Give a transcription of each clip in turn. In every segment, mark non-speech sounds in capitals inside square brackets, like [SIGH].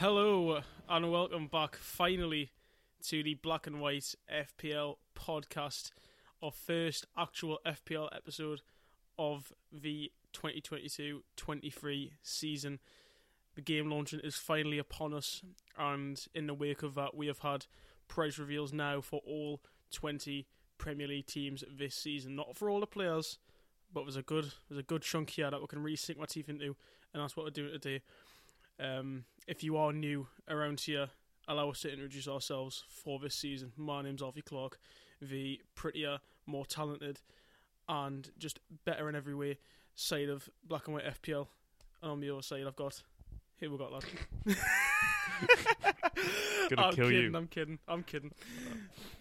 Hello and welcome back finally to the Black and White FPL podcast, our first actual FPL episode of the 2022-23 season. The game launching is finally upon us, and in the wake of that, we have had price reveals now for all 20 Premier League teams this season. Not for all the players, but there's a good there's a good chunk here that we can really sink my teeth into, and that's what we're doing today. Um, if you are new around here, allow us to introduce ourselves for this season. My name's Alfie Clark, the prettier, more talented, and just better in every way side of Black and White FPL. And on the other side, I've got who we got, lad? [LAUGHS] Gonna I'm kill kidding, you. I'm kidding. I'm kidding.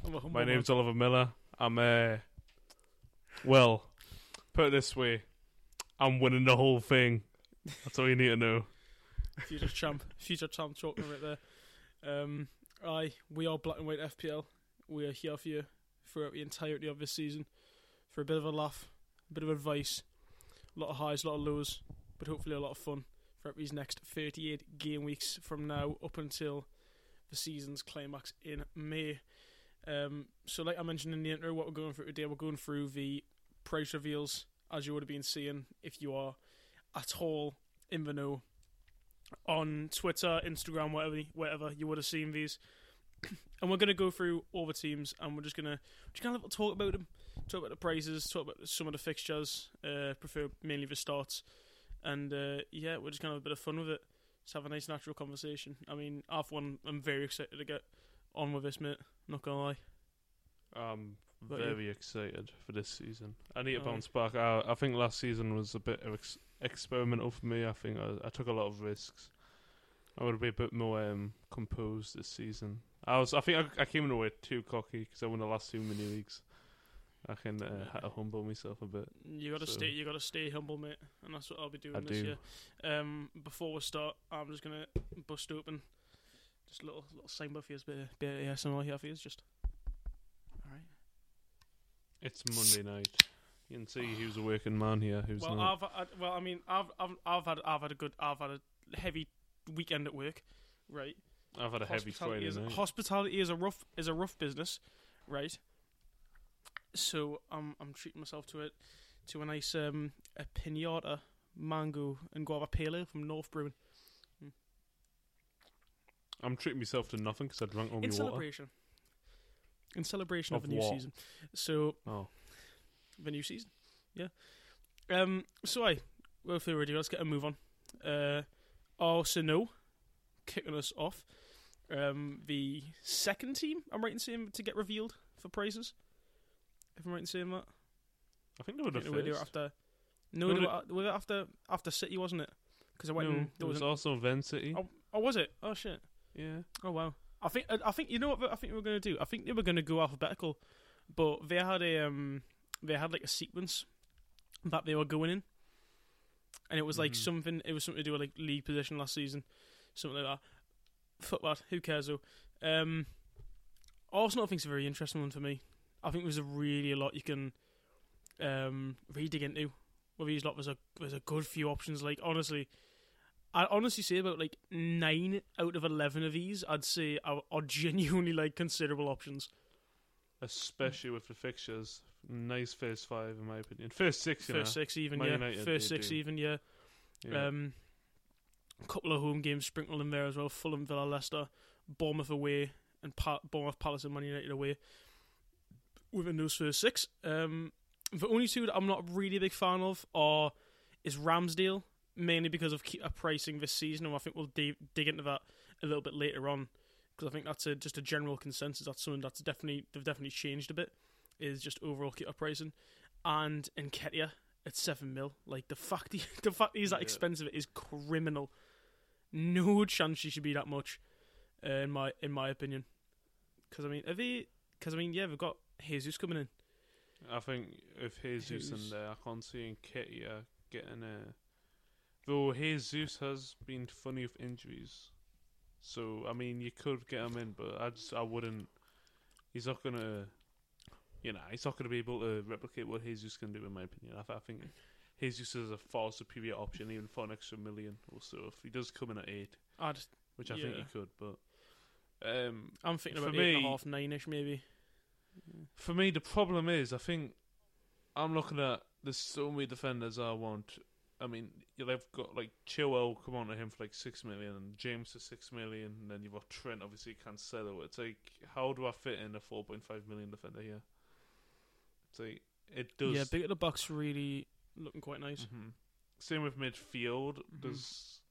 I'm a humble My name's Oliver Miller. I'm uh well, put it this way, I'm winning the whole thing. That's all you need to know. Future champ, future champ talking right there. Um, aye, we are Black and White FPL. We are here for you throughout the entirety of this season for a bit of a laugh, a bit of advice, a lot of highs, a lot of lows, but hopefully a lot of fun throughout these next 38 game weeks from now up until the season's climax in May. Um, so, like I mentioned in the intro, what we're going through today, we're going through the price reveals as you would have been seeing if you are at all in the know on Twitter, Instagram, whatever, whatever you would have seen these. [CLEARS THROAT] And we're going to go through all the teams, and we're just going to just kind of talk about them, talk about the prices, talk about some of the fixtures, uh, prefer mainly the starts, and uh, yeah, we're just going to have a bit of fun with it. Just have a nice natural conversation. I mean, half one, I'm very excited to get on with this, mate. Not gonna lie. I'm very excited for this season. I need to bounce back. I, I think last season was a bit of ex- experimental for me. I think I, I took a lot of risks. I would be a bit more um, composed this season. I was. I think I, I came in away too cocky because I won the last two mini leagues. I can uh, had to humble myself a bit. You gotta So- stay. You gotta stay humble, mate, and that's what I'll be doing I this do. year. Um, before we start, I'm just gonna bust open just a little little sign buff here, bit bit of ASMR here for you, just. All right. It's Monday night. You can see who's a working man here. Who's Well, not. I've, I, well, I mean, I've, I've, I've had, I've had a good, I've had a heavy weekend at work, right? I've had a heavy Friday is, night. Hospitality is a rough, is a rough business, right? So I'm, I'm treating myself to it, to a nice um, a pinata mango and guava pale ale from North Brewing. Hmm. I'm treating myself to nothing because I drank all my in celebration. In celebration of, Of the new what? season. So Oh, the new season, yeah. Um. So I, well, feel ready. Let's get a move on. Uh, Arsenal kicking us off. Um, the second team I'm right in saying to get revealed for prizes. If I'm right in saying that, I think they were the think they were after. No, No, they were, were they after after City, wasn't it? Because I went. no, and, there was also Ven City. oh, oh, was it? Oh shit. Yeah, Oh wow! I think I think you know what I think they were going to do. I think they were going to go alphabetical, but they had a um they had like a sequence that they were going in, and it was like Mhm. something. It was something to do with like league position last season, something like that. Fuck that. Who cares though? Um, Arsenal I think is a very interesting one for me. I think there's a really a lot you can um really dig into with these lot. There's a there's a good few options. Like honestly. I honestly say about like nine out of eleven of these, I'd say are, are genuinely like considerable options. especially with the fixtures. Nice first five, in my opinion. First six, you First know. six, even Man yeah. United, First six, do. even yeah. Yeah. Um, a couple of home games sprinkled in there as well. Fulham, Villa, Leicester, Bournemouth away, and pa- Bournemouth, Palace, and Man United away. Within those first six, um, the only two that I'm not really a big fan of are is Ramsdale, mainly because of keep pricing this season, and I think we'll dig dig into that a little bit later on because I think that's a, just a general consensus. That's something that's definitely they've definitely changed a bit. Is just overall keep pricing, and Nketiah at seven mil. Like the fact [LAUGHS] he, the fact he's that Yeah. expensive is criminal. No chance he should be that much, uh, in my in my opinion. Because I mean, are they? Because I mean, yeah, we've got Jesus coming in. I think if Jesus Who's- in there, I can't see Nketiah getting a. Though Jesus has been funny with injuries, so I mean you could get him in, but I just I wouldn't. He's not gonna, you know, he's not gonna be able to replicate what Jesus can do. In my opinion, I, th- I think Jesus is a far superior option, even for an extra million or so. If he does come in at eight, I'd which I think he could. But um, I'm thinking For about eight and me- a half, nine-ish maybe. for me, the problem is I think I'm looking at there's so many defenders I want. I mean, they've got like Chilwell come on to him for like six million, and James for six million, and then you've got Trent, obviously Cancelo. It's like, how do I fit in a 4.5 million defender here? Like it does. Yeah, big at the box really looking quite nice. Mhm. Same with midfield. Mhm. There's,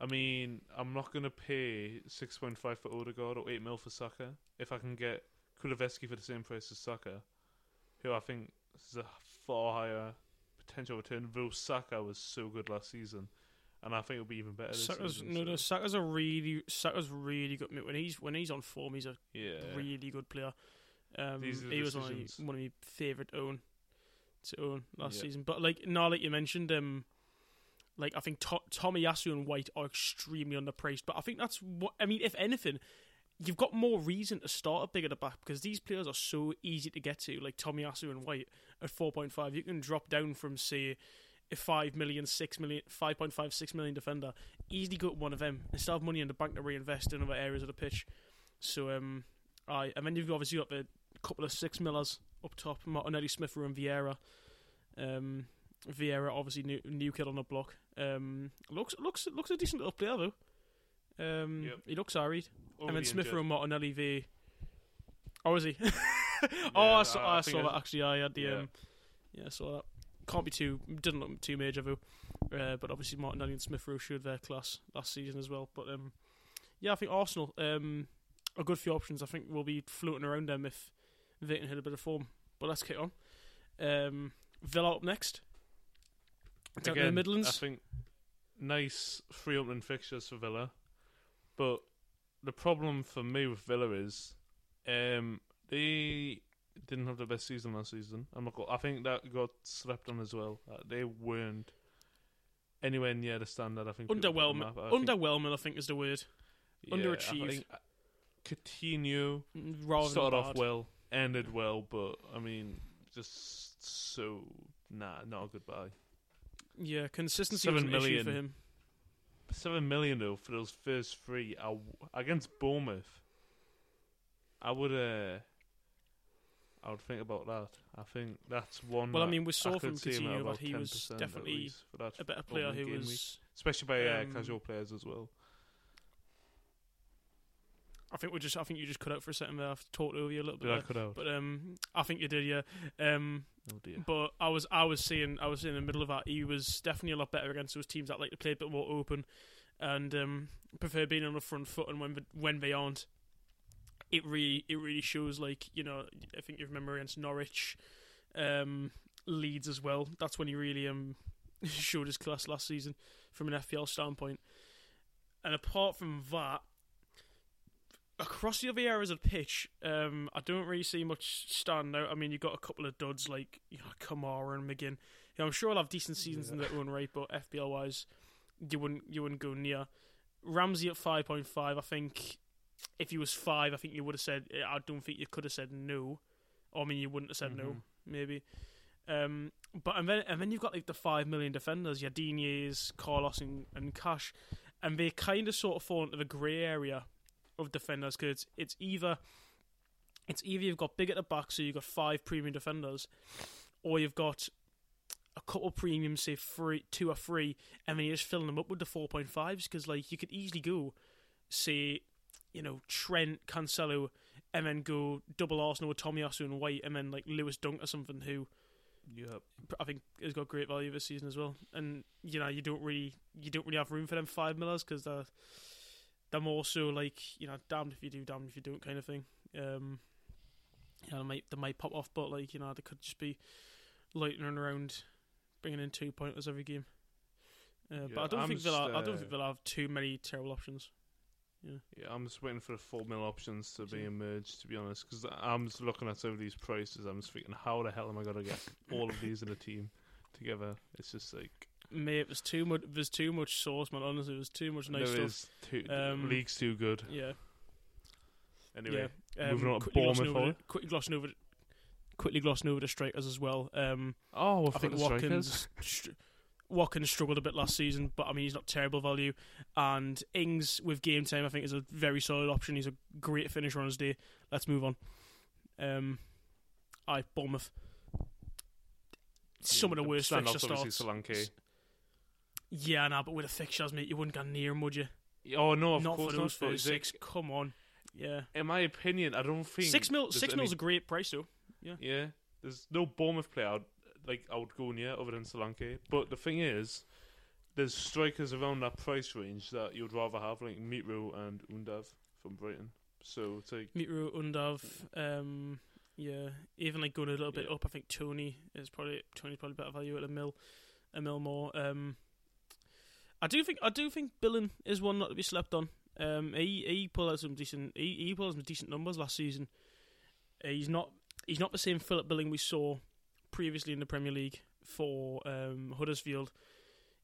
I mean, I'm not gonna pay six point five for Odegaard or eight mil for Saka if I can get Kulusevski for the same price as Saka, who I think is a far higher potential return. Though Saka was so good last season, and I think it'll be even better this Saka's season. no, so- no, Saka's a really Saka's really good. When he's when he's on form, he's a yeah, really good player. Um, These are the he was one of, my- one of my favourite own to own last season. But like now, like you mentioned, um, like I think to- Tomiyasu and White are extremely underpriced. But I think that's what I mean. If anything, you've got more reason to start a big at the back because these players are so easy to get to. Like Tomiyasu and White at four point five, you can drop down from say. A 5 million, 6 million, 5.5, 6 million defender, easily go to one of them and still have money in the bank to reinvest in other areas of the pitch. So, um, aye, and then you've obviously got the couple of six millers up top, Martinelli, Smith and Vieira. Um, Vieira, obviously new new kid on the block. Um, looks looks looks a decent little player though. Um, Yep. he looks alright. And then Smith. Rowe, Martinelli, V. Oh, is he? [LAUGHS] oh, Yeah, I saw, I- I saw that actually. I had the yeah. um, yeah, I saw that. Can't be too didn't look too major though. Uh, but obviously Martinelli and Smith Rowe showed their class last season as well. But um, yeah, I think Arsenal um, a good few options. I think we'll be floating around them if can hit a bit of form. But let's get on. Um, Villa up next. Down to the Again, I Midlands. think nice free opening fixtures for Villa, but the problem for me with Villa is um, they didn't have the best season last season. I'm not. Go- I think that got slept on as well. Uh, they weren't anywhere near the standard. I think people put them Underwhelming. I think- I think, is the word. yeah, underachieved. I uh, Coutinho Rather started off well, ended well, but I mean, just so nah, not a good buy. Yeah, consistency Seven was an issue million. for him. seven million though for those first three I w- against Bournemouth. I would uh, I would think about that. I think that's one. Well, I mean, we saw from see him at Coutinho that he was 10% definitely that a better player who was. week. especially by uh, um, casual players as well. I think we just. I think you just cut out for a second there. I've talked over you a little bit. Did I cut out? But um, I think you did, yeah. Um, oh dear. but I was, I was seeing, I was in the middle of that. He was definitely a lot better against those teams that like to play a bit more open, and um, prefer being on the front foot. And when when they aren't, it really, it really shows. Like you know, I think you remember against Norwich, um, Leeds as well. That's when he really um [LAUGHS] showed his class last season from an FPL standpoint. And apart from that, across the other areas of the pitch, um, I don't really see much stand out. I mean, you've got a couple of duds like you know Kamara and McGinn. You know, I'm sure I'll have decent seasons in their own right, but FPL wise, you wouldn't you wouldn't go near. Ramsey at five point five. I think if he was five, I think you would have said. I don't think you could have said no. Or, I mean, you wouldn't have said no, Mhm. maybe. Um, but and then and then you've got like the five million defenders, your Diniers, Carlos, and, and Cash, and they kind of sort of fall into the grey area of defenders because it's, it's either it's either you've got big at the back, so you've got five premium defenders, or you've got a couple premiums, say three, two or three, and then you're just filling them up with the four point fives because like you could easily go, say, you know Trent, Cancelo, and then go double Arsenal with Tomiyasu and White, and then like Lewis Dunk or something who Yep. I think has got great value this season as well. And you know, you don't really you don't really have room for them five millers because they're they're more so like you know, damned if you do, damned if you don't kind of thing. Um, you know, they might they might pop off, but like you know, they could just be lightning around, bringing in two pointers every game. Uh, but I don't I'm think Villa. just, I don't uh, think Villa have too many terrible options. Yeah, yeah, I'm just waiting for the full mill options to be emerged. To be honest, because I'm just looking at some of these prices. I'm just thinking, how the hell am I gonna get all of these in a team together? It's just like Mate, there's too much. There's too much sauce, man. Honestly, there's too much nice there stuff. too Um, league's too good. Yeah. Anyway, yeah. moving on to quickly glossing Bournemouth, over, quickly glossing over, quickly glossing over the strikers as well. Um, oh, I think. Watkins. Watkins struggled a bit last season, but I mean he's not terrible value. And Ings with game time, I think, is a very solid option. He's a great finisher on his day. Let's move on. Um, I Bournemouth. Some of the worst fixture starts. Solanke. Yeah, nah, but with the fixtures, mate, you wouldn't go near him, would you? Oh no, of not course for those not. but first it's like, six. Come on. Yeah. in my opinion, I don't think Six mil. Six any- mil's a great price though. Yeah, Yeah. there's no Bournemouth player I'd, like I would go near other than Solanke. But the thing is, there's strikers around that price range that you'd rather have, like Mitro and Undav from Brighton. So it's like Mitro, Undav, um, yeah, even like going a little bit Yeah. up. I think Tony is probably Tony's probably better value at a mil, a mil more. Um, I do think I do think Billing is one not to be slept on. Um, he he pulled out some decent he he pulled out some decent numbers last season. He's not he's not the same Philip Billing we saw previously in the Premier League for um, Huddersfield.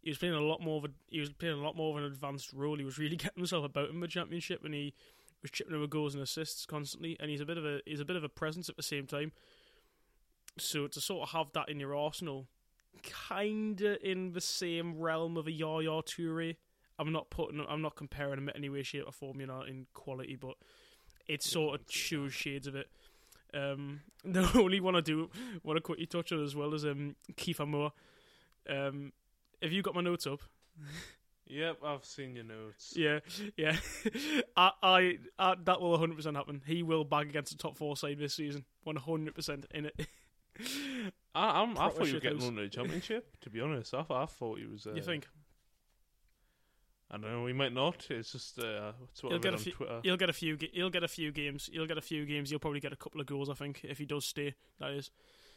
He was playing a lot more of a he was playing a lot more of an advanced role. He was really [LAUGHS] getting himself about in the championship, and he was chipping over goals and assists constantly. And he's a bit of a he's a bit of a presence at the same time. So to sort of have that in your arsenal, kinda in the same realm of a Yaya Toure. I'm not putting I'm not comparing him in any way, shape, or form, you know, in quality, but it sort of shows shades of it. Um, [LAUGHS] the only one I do want to quickly touch on as well is um Kiefer Moore. Um, have you got my notes up? [LAUGHS] Yep, I've seen your notes. Yeah, yeah. [LAUGHS] I, I, I, that will 100 percent happen. He will bag against the top four side this season, 100 percent in it. I, I'm, I thought you were getting on the championship. To be honest, I, thought- I thought he was. Uh, you think I don't know. We might not. It's just uh, it's what I get a on few- Twitter. he'll get a few? He'll get a few games. He'll get a few games. He'll probably get a couple of goals. I think if he does stay, that is.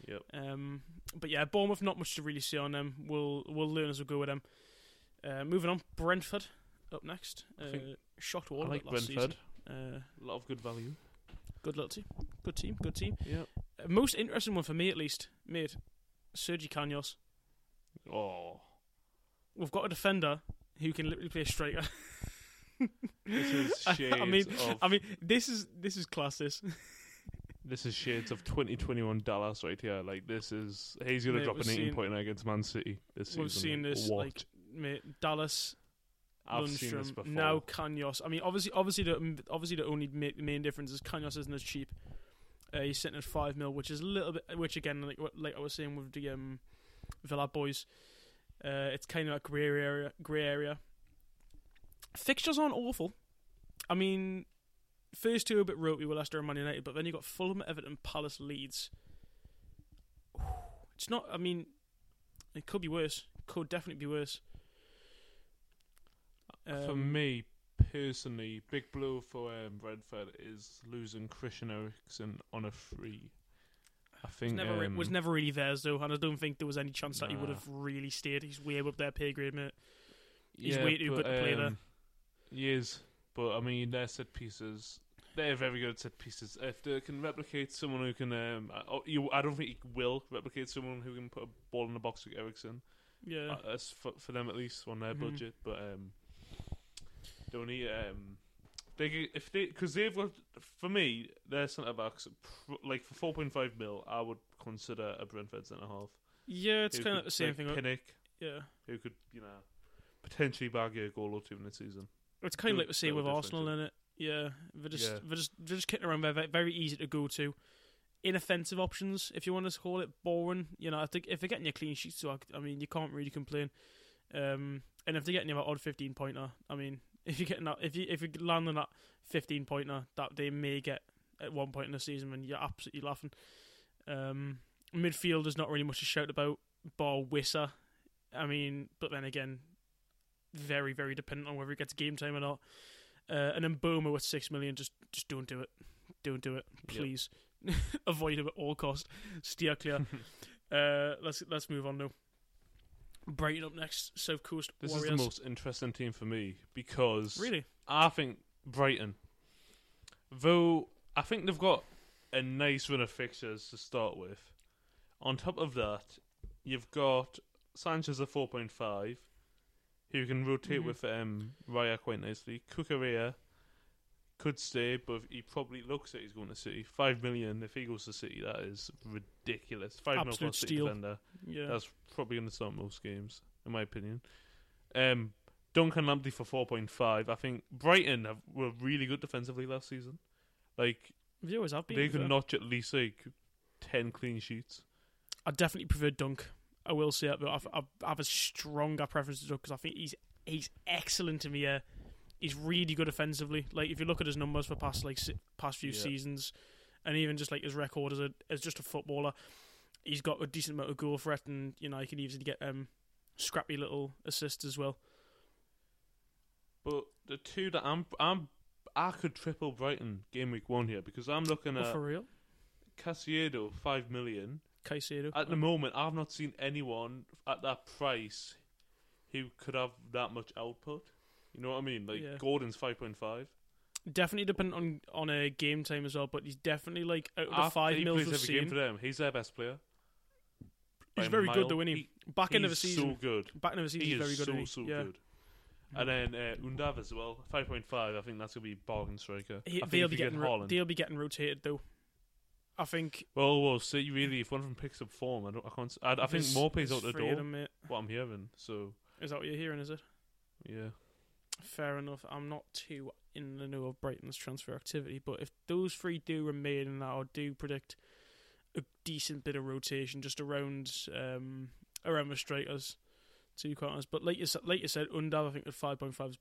Yep. Um, but yeah, Bournemouth not much to really see on them. We'll we'll learn as we go with them. Uh, moving on, Brentford up next. Uh, think- shocked I like last Brentford. season. Uh, A lot of good value. Good little team. Good team. Good team. Yep. Uh, most interesting one for me, at least, mate. Sergi Canos. Oh, We've got a defender who can literally play striker. this is [LAUGHS] I- shades I mean, of I mean, this is this is class. This [LAUGHS] is shades of 2021 Dallas right here. Like this is he's gonna Mate, drop an 18 seen- point against Man City this season. we've seen this What? like mate, Dallas, I've Lundstram, now Canos. I mean, obviously, obviously the obviously the only ma- main difference is Canos isn't as cheap. Uh, he's sitting at five mil, which is a little bit. Which again, like like I was saying with the um, Villa boys, uh, it's kind of a grey area. Grey area. Fixtures aren't awful. I mean, first two are a bit ropey with Leicester and Man United, but then you got Fulham, Everton, Palace, Leeds. It's not. I mean, it could be worse. Could definitely be worse. For Um, me personally, big blow for um, Brentford is losing Christian Eriksen on a free. I was think never um, was never really theirs though, and I don't think there was any chance that he would have really stayed. He's way up their pay grade, mate. he's yeah, way too good to play there. um, He is, but I mean, their set pieces. They're very good set pieces. If they can replicate someone who can, um, I, oh, you, I don't think he will replicate someone who can put a ball in the box like Eriksen. Yeah, Uh, that's for, for them at least on their Mhm. budget. But um, they only um, they if they because they've got for me their centre backs like for four point five mil, I would consider a Brentford centre half. yeah, it's kind of the same like thing. Pinnock, yeah, who could you know potentially bag you a goal or two in the season. it's kind of like the same with Arsenal, in it. Yeah, they're just Yeah. they're just they're just kicking around. They're very easy to go to. Inoffensive options, if you want to call it boring. You know, I think if they're getting your clean sheets, so I, I mean, you can't really complain. Um, and if they're getting that odd fifteen pointer, I mean, if you're getting that, if you if you land on that fifteen pointer that they may get at one point in the season, then you're absolutely laughing. Um, midfield is not really much to shout about. Bar Wissa, I mean, but then again, very very dependent on whether he gets game time or not. Uh, and then Mbeumo with six million, just just don't do it, don't do it, Yep. please. [LAUGHS] Avoid him at all cost. Steer clear. [LAUGHS] uh, let's let's move on now. Brighton up next. South Coast This Warriors. is the most interesting team for me because really. I think Brighton, though I think they've got a nice run of fixtures to start with. On top of that, you've got Sanchez at four point five, who can rotate Mhm. with um, Raya quite nicely. Cucurella could stay, but he probably looks like he's going to City. Five million if he goes to City, that is ridiculous. Five mil for a City steal. defender. Yeah. That's probably going to start most games. in my opinion. Um, Duncan Lamptey for four point five. I think Brighton have, were really good defensively last season. Like They always have been. they could fair. notch at least like ten clean sheets. I definitely prefer Dunk. I will say that, but I've, I've, I have a stronger preference to Dunk because I think he's he's excellent in the air. He's really good offensively. Like if you look at his numbers for past like past few Yeah. seasons, and even just like his record as a as just a footballer, he's got a decent amount of goal threat, and you know he can easily get um scrappy little assists as well. But the two that I'm I'm I could triple Brighton game week one here because I'm looking Oh, at for real, Caicedo five million. Caicedo. At the moment, I've not seen anyone at that price who could have that much output. You know what I mean? Like Yeah. Gordon's five point five. definitely dependent on on a game time as well, but he's definitely like out of the five he mils plays we've every game seen. for them. He's their best player. by He's a very good mile. though, isn't he? Back end of the he's season, so good. back end of the season, He he's very good. so isn't he? so yeah. good. And then uh, Undav as well, five point five. I think that's gonna be bargain striker. He, I think they'll if be you get getting ro- Haaland- they'll be getting rotated though. I think Well, we'll see. Really, if one of them picks up form, I don't. I can't. s- I, I think there's- Maupay's there's out the three of door. them, mate. What I'm hearing. So Is that what you're hearing? Is it yeah. Fair enough? I'm not too in the know of Brighton's transfer activity, but if those three do remain, and I do predict a decent bit of rotation just around um, around the strikers, to be quite honest. But like you said, like you said, Undav I think at five point five is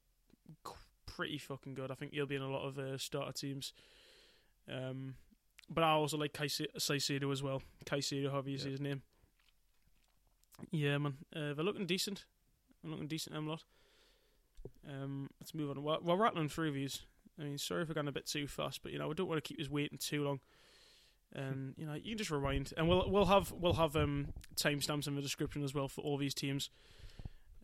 pretty fucking good. I think he'll be in a lot of uh, starter teams. Um, but I also like Caice- Caicedo as well. Caicedo, however you Yeah. his name. Yeah, man, uh, they're looking decent. They're looking decent, them lot. Um, let's move on. We're, we're rattling through these. I mean, sorry if we're going a bit too fast, but you know we don't want to keep us waiting too long. And [LAUGHS] you know you can just rewind, and we'll we'll have we'll have um, timestamps in the description as well for all these teams.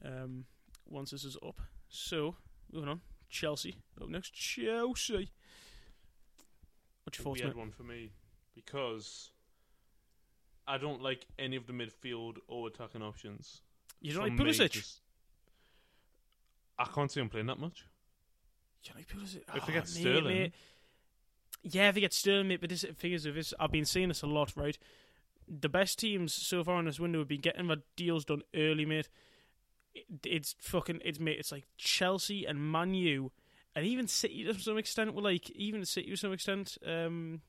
Um, once this is up. So moving on, Chelsea up next. Chelsea. What's your thoughts, weird mate? one for me because I don't like any of the midfield or attacking options. You don't like Pulisic? just- I can't see him playing that much. You don't like If they Oh, get mate, Sterling. mate. Yeah, if they get Sterling, mate. But this figures with this, I've been saying this a lot, right? The best teams so far in this window have been getting their deals done early, mate. It, it's fucking, it's mate. It's like Chelsea and Man U, and even City to some extent. Well, like even City to some extent. Um,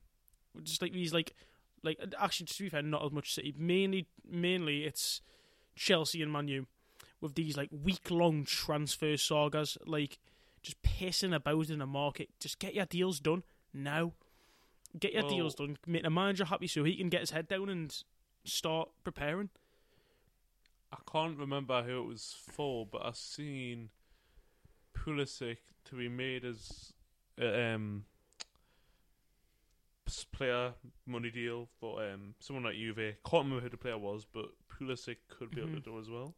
just like these, like, like actually to be fair, not as much City. Mainly, mainly it's Chelsea and Man U with these like week long transfer sagas, like just pissing about in the market. Just get your deals done now. Get your Well- deals done. Make the manager happy so he can get his head down and start preparing. I can't remember who it was for, but I've seen Pulisic to be made as a um, player money deal for um, someone like Juve. Can't remember who the player was, but Pulisic could be out Mhm. the door as well.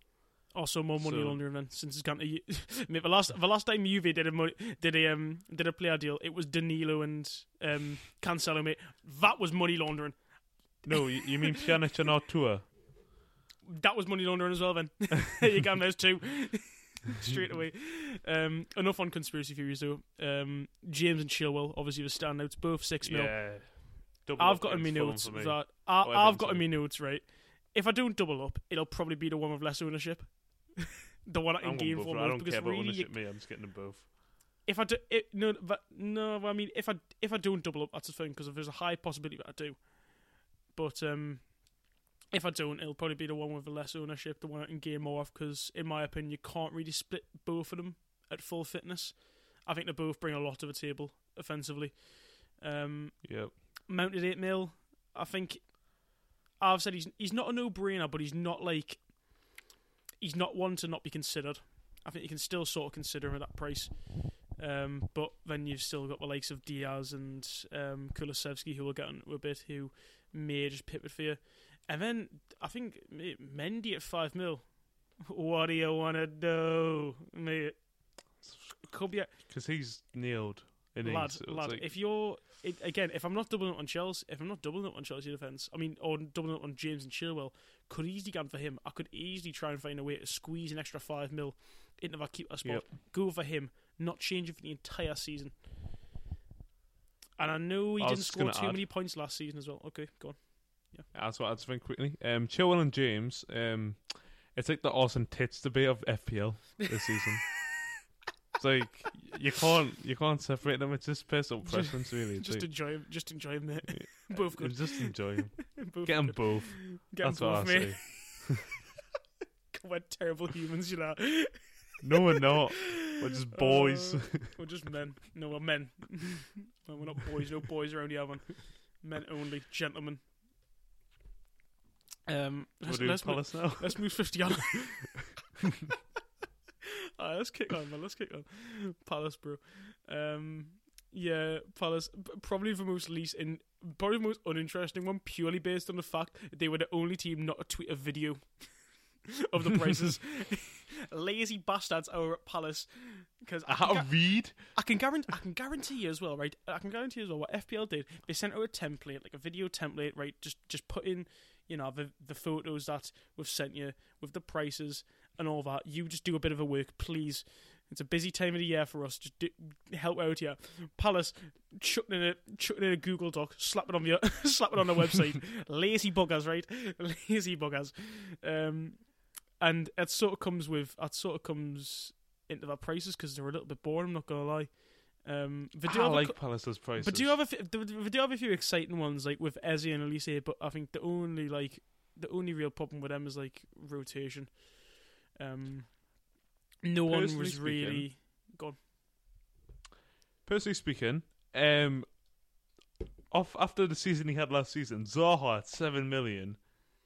Also, more money So- laundering then, since it's gone to U- [LAUGHS] the last the last time Juve did a mo- did a um did a player deal, it was Danilo and um Cancelo. Mate, that was money laundering. No, you, you mean Pjanic and Artur? That was money laundering as well. Then [LAUGHS] [LAUGHS] you can those two straight away. Um, enough on conspiracy theories though. Um, James and Chilwell obviously the standouts, both six mil. Yeah. Double I've got in my notes that I, I've got in sorry. my notes right. If I don't double up, it'll probably be the one with less ownership, the one in I'm can going gain both. for I don't Because care about really, ownership, me. I'm just getting them both. if I do, it, no, but no, I mean, if I if I don't double up, that's the thing because there's a high possibility that I do. But um, if I don't, it'll probably be the one with the less ownership, the one I can gain more of. Because in my opinion, you can't really split both of them at full fitness. I think they both bring a lot to the table offensively. Um, Yep. mounted eight mil. I think I've said he's he's not a no brainer, but he's not like he's not one to not be considered. I think you can still sort of consider him at that price. Um, but then you've still got the likes of Diaz and um, who will get into a bit, who may just pip it for you. And then I think Mendy at five mil. What do you want to do, mate? Could be Because he's nailed. In lad, so lad. like- if you're it, again, if I'm not doubling up on Chelsea, if I'm not doubling up on Chelsea defense, I mean, or doubling up on James and Chilwell, could easily go for him. I could easily try and find a way to squeeze an extra five mil into that keeper spot. Yep. Go for him, not change it for the entire season. And I know he I didn't score too add- many points last season as well. Okay, go on. Yeah, that's what I'd think quickly. Um, Chilwell and James. Um, It's like the Austin Tits debate of FPL this season. [LAUGHS] it's like you can't you can't separate them. It's just personal preference, really. It's Just like, enjoy. Just enjoy them, mate. [LAUGHS] Both good. Just enjoy them. [LAUGHS] both Get them good. both. Get That's what I mate. say. [LAUGHS] What terrible humans you know. No, we're not. We're just boys. Uh, we're just men. No, we're men. we're not boys. No boys around here, man. Men only. Gentlemen. Um, We're let's, let's, mo- now. let's move 50 on. Alright, let's kick on, man. Let's kick on. Palace, bro. Um, yeah, Palace. Probably the most least in, probably the most uninteresting one, purely based on the fact that they were the only team not to tweet a video [LAUGHS] of the prices. [LAUGHS] Lazy bastards over at Palace. Because I had to read. I can guarantee, I can guarantee you as well, right? I can guarantee you as well what FPL did. They sent out a template, like a video template, right? Just, just put in, you know, the the photos that we've sent you with the prices and all that. You just do a bit of a work, please. It's a busy time of the year for us. Just do, help out here. Palace, chuck it in a chuck it in a Google Doc, slap it on the [LAUGHS] slap it on the website. [LAUGHS] Lazy buggers, right? [LAUGHS] Lazy buggers. Um, and it sort of comes with it sort of comes into their prices because they're a little bit boring. I'm not gonna lie. Um, they do I have a like cou- Palace's prices. but do you have a they they do have a few exciting ones like with Eze and Olise? But I think the only like the only real problem with them is like rotation. Um, no one was speaking- really gone. Personally speaking, um, off after the season he had last season, Zaha at seven million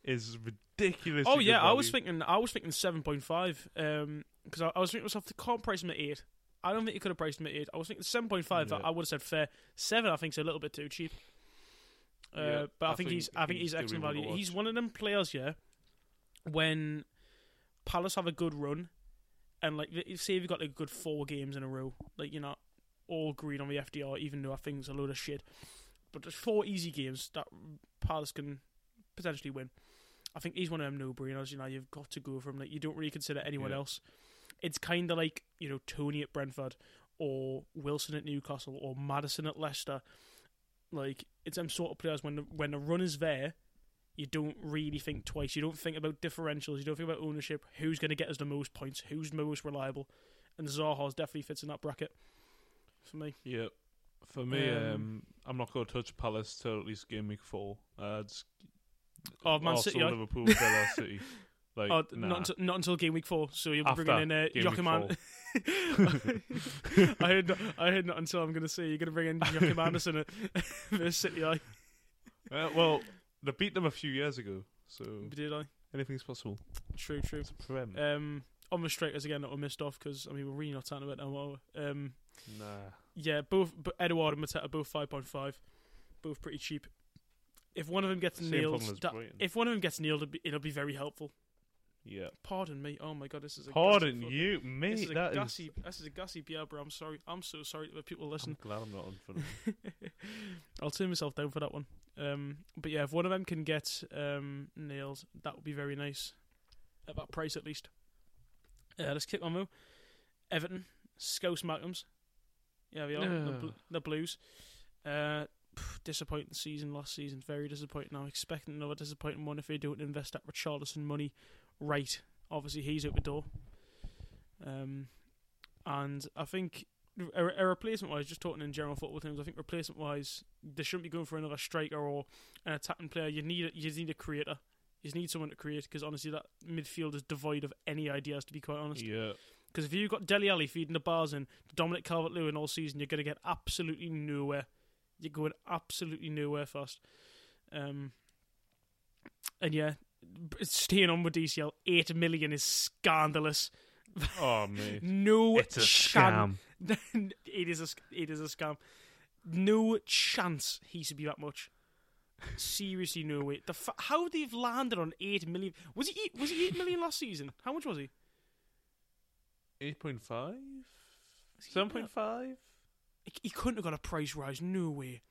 is ridiculous. Oh yeah, I was thinking I was thinking seven point five. Um, because I, I was thinking to myself, they can't price him at eight. I don't think you could have priced him at eight. I was thinking seven point five. Yeah. I would have said fair. Seven, I think, is a little bit too cheap. Uh, Yeah, but I, I think, think he's I think he's he's excellent value. He's one of them players, yeah. When Palace have a good run, and like th- if you've got like a good four games in a row, like you're not all green on the FDR, even though I think it's a load of shit. But there's four easy games that Palace can potentially win. I think he's one of them no-brainers. You know, you've got to go for him. Like you don't really consider anyone Yeah. else. It's kind of like you know Tony at Brentford, or Wilson at Newcastle, or Madison at Leicester. Like it's them sort of players when the when the run is there, you don't really think twice. You don't think about differentials. You don't think about ownership. Who's going to get us the most points? Who's most reliable? And Zaha's definitely fits in that bracket for me. Yeah. For me, Um, um, I'm not going to touch Palace till at least game week four. Uh, it's Oh, Man City, aye. Liverpool, Villa, [LAUGHS] City. Like, oh, nah. not until, not until game week four. So you're After bringing in uh, Joachim [LAUGHS] I heard, not, I heard not until I'm going to say you're going to bring in Joachim [LAUGHS] Andersen at versus City. I Uh, well, they beat them a few years ago, so did I? anything's possible. True, true. It's prem. Um, on the strikers again that were missed off because I mean we're really not talking about them. are we? Um, nah. yeah, both but Edouard and Mateta both five point five, both pretty cheap. If one of them gets Same nailed, problem as that- Brighton. if one of them gets nailed, it'll be, it'll be very helpful. Yeah. Pardon me. Oh my god, this is a Pardon you. This is a that is-. This is a beer, bro. I'm sorry. I'm so sorry to the people I'm listening. glad I'm not on for them. I'll turn myself down for that one. Um, but yeah, if one of them can get um, nailed, that would be very nice. At that price, at least. Uh, let's kick on though. Everton, Scouse Malcolms. Yeah, we are. The, bl- the Blues. Uh, pff, disappointing season last season. Very disappointing. I'm expecting another disappointing one if they don't invest that Richarlison money right. Obviously, he's out the door. Um, and I think a, a replacement wise, just talking in general football terms, I think replacement wise, they shouldn't be going for another striker or an attacking player. You need a, you need a creator. You need someone to create because honestly, that midfield is devoid of any ideas. To be quite honest, yeah. because if you've got Dele Alli feeding the bars and Dominic Calvert Lewin all season, you're going to get absolutely nowhere. You're going absolutely nowhere fast. Um, and yeah, staying on with DCL, eight million is scandalous. Oh, man, No It's a chan- scam. [LAUGHS] it is a it is a scam. No chance he should be that much. Seriously, no way. The fa- how they've landed on eight million? Was he eight, was he eight million last season? How much was he? 8.5? Was he 7.5? He, he couldn't have got a price rise. No way.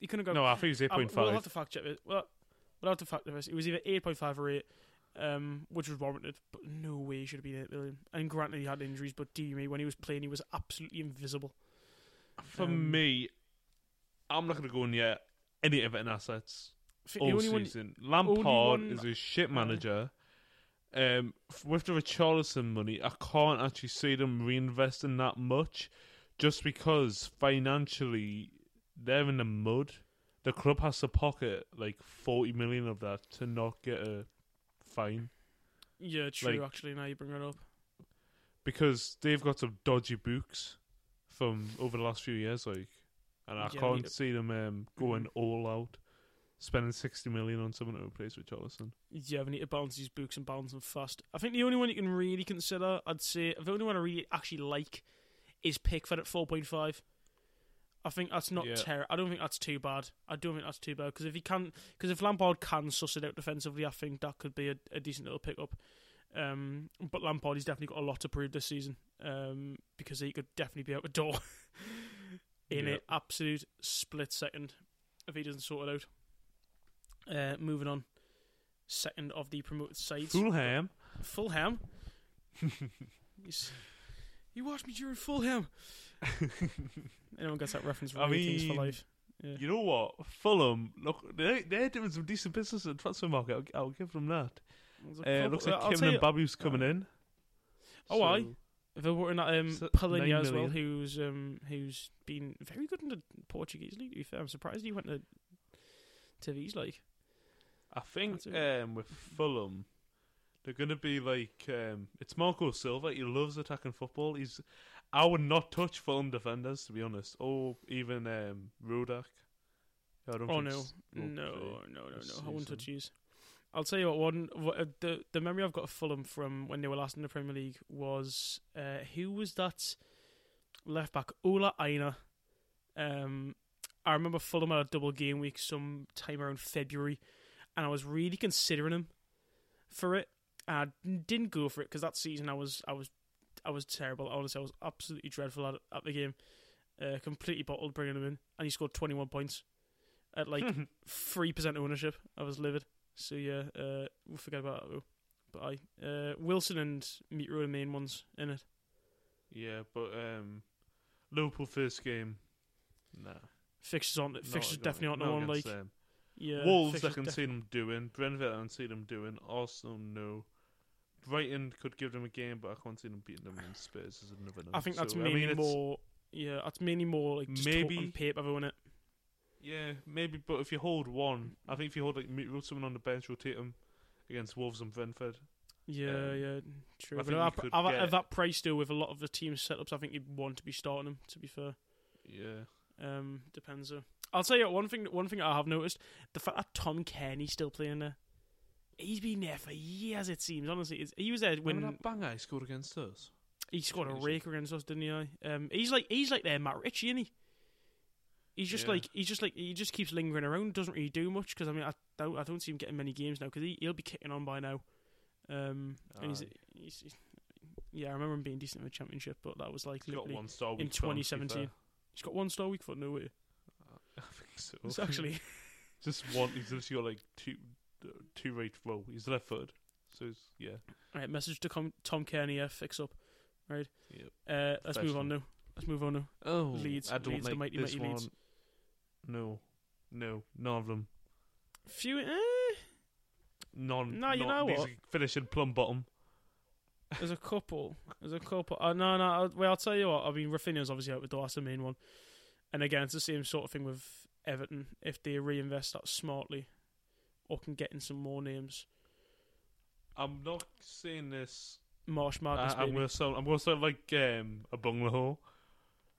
He couldn't have got. No, I think it was 8.5. We'll have to fact check it. Well, we'll have to fact check this. It was either eight point five or eight, um, which was warranted. But no way he should have been eight million. And granted, he had injuries, but dear me, when he was playing, he was absolutely invisible. For um, me, I'm not going to go near any Everton assets all the only one, season. Lampard one- is a shit manager, um, with the Richarlison money, I can't actually see them reinvesting that much, just because financially they're in the mud. The club has to pocket like forty million of that to not get a fine Yeah, true. Like- actually, now you bring it up. because they've got some dodgy books from over the last few years, like, and I Yeah, can't see them um, going all out, spending sixty million on someone to replace with Richarlison. Yeah, we need to balance these books and balance them fast. I think the only one you can really consider, I'd say, the only one I really actually like is Pickford at four point five. I think that's not Yeah. terrible. I don't think that's too bad. I don't think that's too bad because if he can, because if Lampard can suss it out defensively, I think that could be a, a decent little pickup. Um, but Lampard, he's definitely got a lot to prove this season um, because he could definitely be out the door [LAUGHS] in an absolute split second if he doesn't sort it out. Uh, moving on, second of the promoted sides. Fulham. Fulham. [LAUGHS] You watched me during Fulham. [LAUGHS] Anyone gets that reference? I Really Kings for mean, life. Yeah. You know what? Fulham, look, they, they're doing some decent business in the transfer market. I'll, I'll give them that. There's Uh, looks like I'll Kevin and you- Babu's coming in. Oh, aye. So, They're working at um, So, Palhinha nine as well, who's um, who's been very good in the Portuguese league. To be fair, I'm surprised he went to to these like. I think um, with Fulham, they're going to be like um, it's Marco Silva. He loves attacking football. He's I would not touch Fulham defenders to be honest, or even um, Rodak. I don't Oh no, no, will no, no, no! I wouldn't season. touch these. I'll tell you what. One what, uh, the the memory I've got of Fulham from when they were last in the Premier League was uh, who was that left back? Ola Aina. Um, I remember Fulham had a double game week some time around February, and I was really considering him for it. I didn't go for it because that season I was I was I was terrible. Honestly, I was absolutely dreadful at at the game. Uh, completely bottled bringing him in, and he scored twenty one points at like [LAUGHS] three percent ownership. I was livid. So yeah, uh, we'll forget about that though. But I uh, Wilson and Mitro are the main ones in it. yeah, but um, Liverpool first game, nah. Fixtures on fixtures definitely aren't the one like them. yeah. Wolves, I can def- see them doing. Brentford, I can see them doing. Arsenal, no. Brighton could give them a game, but I can't see them beating them. And Spurs is another. no. I think that's So, mainly mean, more. Yeah, that's mainly more like just Maybe- on paper, though, innit? Yeah, maybe, but if you hold one, I think if you hold like someone on the bench, rotate them against Wolves and Brentford. Yeah, Um, yeah, true. I But think at, that- could at, at that price, though, with a lot of the team setups, I think you'd want to be starting them. To be fair, Yeah, um, depends. Though. I'll tell you one thing. One thing I have noticed: the fact that Tom Cairney's still playing there. He's been there for years. It seems. Honestly, It's- he was there when when that banger he scored against us. He scored a Jeez. rake against us, didn't he? Um, he's like he's like their Matt Ritchie, isn't he? He's just Yeah. like he's just like he just keeps lingering around, doesn't really do much. Because I mean, I don't I don't see him getting many games now because he he'll be kicking on by now. Um, and he's, he's, he's- yeah, I remember him being decent in the championship, but that was like He's got literally one star in week for him, to be 2017. fair. he's got one star week for no way. [LAUGHS] I think so. It's actually [LAUGHS] just one. He's literally got like two, two right. Well, he's left footed, so it's, yeah. All right, Message to com- Tom Cairney, yeah, fix up. Right. Yep. Uh, let's move on now. Let's move on now. Oh, Leeds- I don't Leeds, the mighty, this mighty one. Leeds. No, no, none of them. Few. Eh, None. No, you not- know what? finishing plumb bottom. There's a couple. There's a couple. Uh, no, no. I'll, well, I'll tell you what. I mean, Raphinha's obviously out the door. That's the main one. And again, it's the same sort of thing with Everton. If they reinvest that smartly, or can get in some more names. I'm not saying this. Marsh I, Madness, I'm baby. gonna sound. I'm gonna sound like um, a bungalow.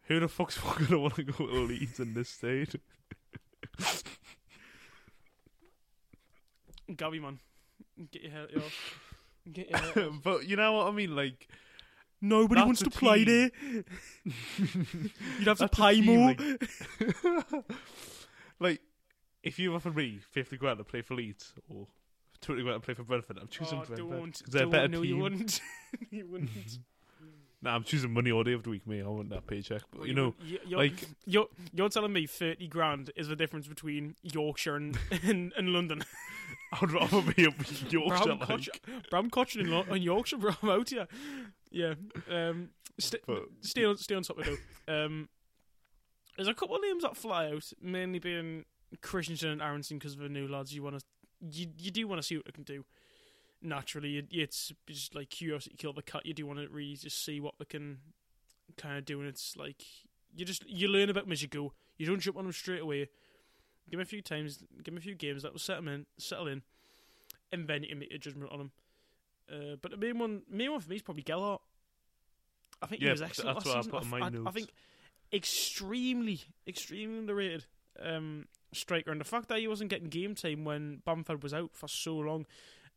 Who the fuck's [LAUGHS] gonna want to go to Leeds in this state? Gabby, man. Get your head off. Get your head out. [LAUGHS] but you know what I mean, like. Nobody That's wants to play team. there. [LAUGHS] You'd have to That's a pay team, more. like- like, if you offer me fifty grand to play for Leeds or twenty grand to play for Brentford, I'm choosing oh, Brentford don't. they're don't. better no, team. [LAUGHS] [LAUGHS] you wouldn't. you [LAUGHS] wouldn't. Nah, I'm choosing money all day of the week, mate. I want that paycheck, but Well, you know, you- you're, like you're you're telling me thirty grand is the difference between Yorkshire and and, and London. I'd rather be up in Yorkshire. Bram like, Cotch- Bram in, Lo- in Yorkshire, bro. I'm out here. Yeah. Um, st- but stay on stay on top of it. though. Um, there's a couple of names that fly out, mainly being Kristensen and Aaronson because of the new lads. You want to, you you do want to see what they can do. naturally it, it's just like curiosity kill the cat. You do want to really just see what they can kind of do, and it's like you just you learn about them as you go. You don't jump on them straight away. Give them a few times, give them a few games that will set them in, settle in, and then you can make a judgment on them. Uh, but the main one, main one for me is probably Gelhardt. I think he was excellent last I season. my I, I think extremely, extremely underrated um, striker, and the fact that he wasn't getting game time when Bamford was out for so long,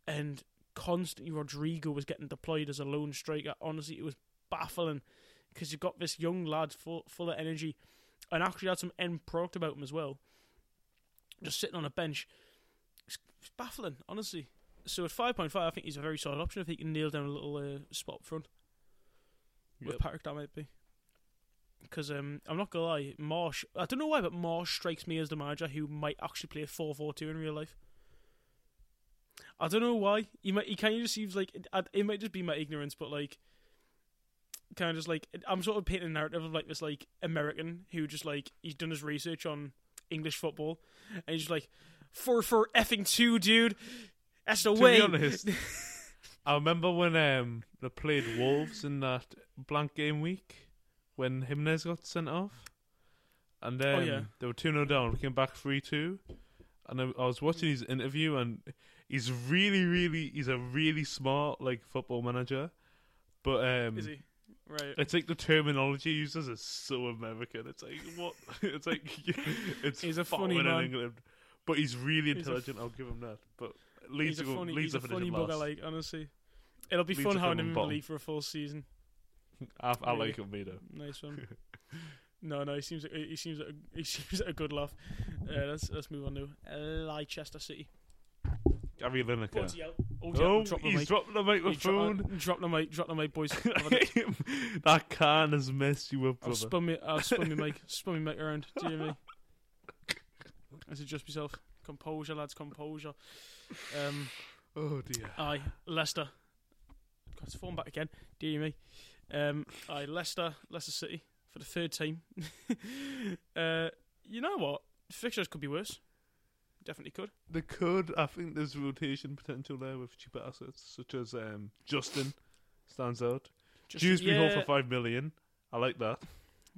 and constantly Rodrigo was getting deployed as a lone striker. Honestly, it was baffling because you've got this young lad full full of energy, and actually had some end product about him as well. Just sitting on a bench, it's, baffling, honestly. So at five point five, I think he's a very solid option if he can nail down a little uh, spot up front with Yep. Patrick. That might be. Because um, I'm not gonna lie, Marsh. I don't know why, but Marsh strikes me as the manager who might actually play a four-four-two in real life. I don't know why. He might. He kind of just seems like it, it might just be my ignorance, but like, kind of just like I'm sort of painting a narrative of like this like American who just like he's done his research on English football, and he's just like four four effing two, dude. That's the To way. be honest, [LAUGHS] I remember when um they played Wolves in that blank game week when Jimenez got sent off, and then Oh, yeah. they were two 0 down. We came back three two, and I, I was watching his interview, and he's really, really, he's a really smart like football manager, but um, Is he right? it's like the terminology he uses is so American. It's like what? [LAUGHS] it's like [LAUGHS] it's He's a funny foreign in man. England, but he's really intelligent. I'll give him that. But Leeds he's a funny, Leeds he's a funny bugger. Like honestly, it'll be Leeds fun having him in the league for a full season. [LAUGHS] I, I like him, Mito. Nice one. [LAUGHS] no, no, he seems like, he seems like a, he seems like [LAUGHS] a good laugh. Uh, let's let's move on now. Uh, Leicester City. Gary Lineker. Hell. Oh, Oh, drop the he's mic. dropping the He dro- microphone. uh, drop the mic. Drop the mic, boys. That can has messed you up, brother. Brother. spun me. I'll spun me mic. Spun me mic around. Do you hear me? I said, just yourself. Composure, lads. Composure. Um. oh dear. Aye, Leicester. God, it's falling back again. Dear me. Um, I Leicester, Leicester City for the third time. [LAUGHS] uh, you know what? Fixtures could be worse. Definitely could. They could. I think there's rotation potential there with cheaper assets, such as um, Justin stands out. Dewsbury Hall yeah, for five million. I like that.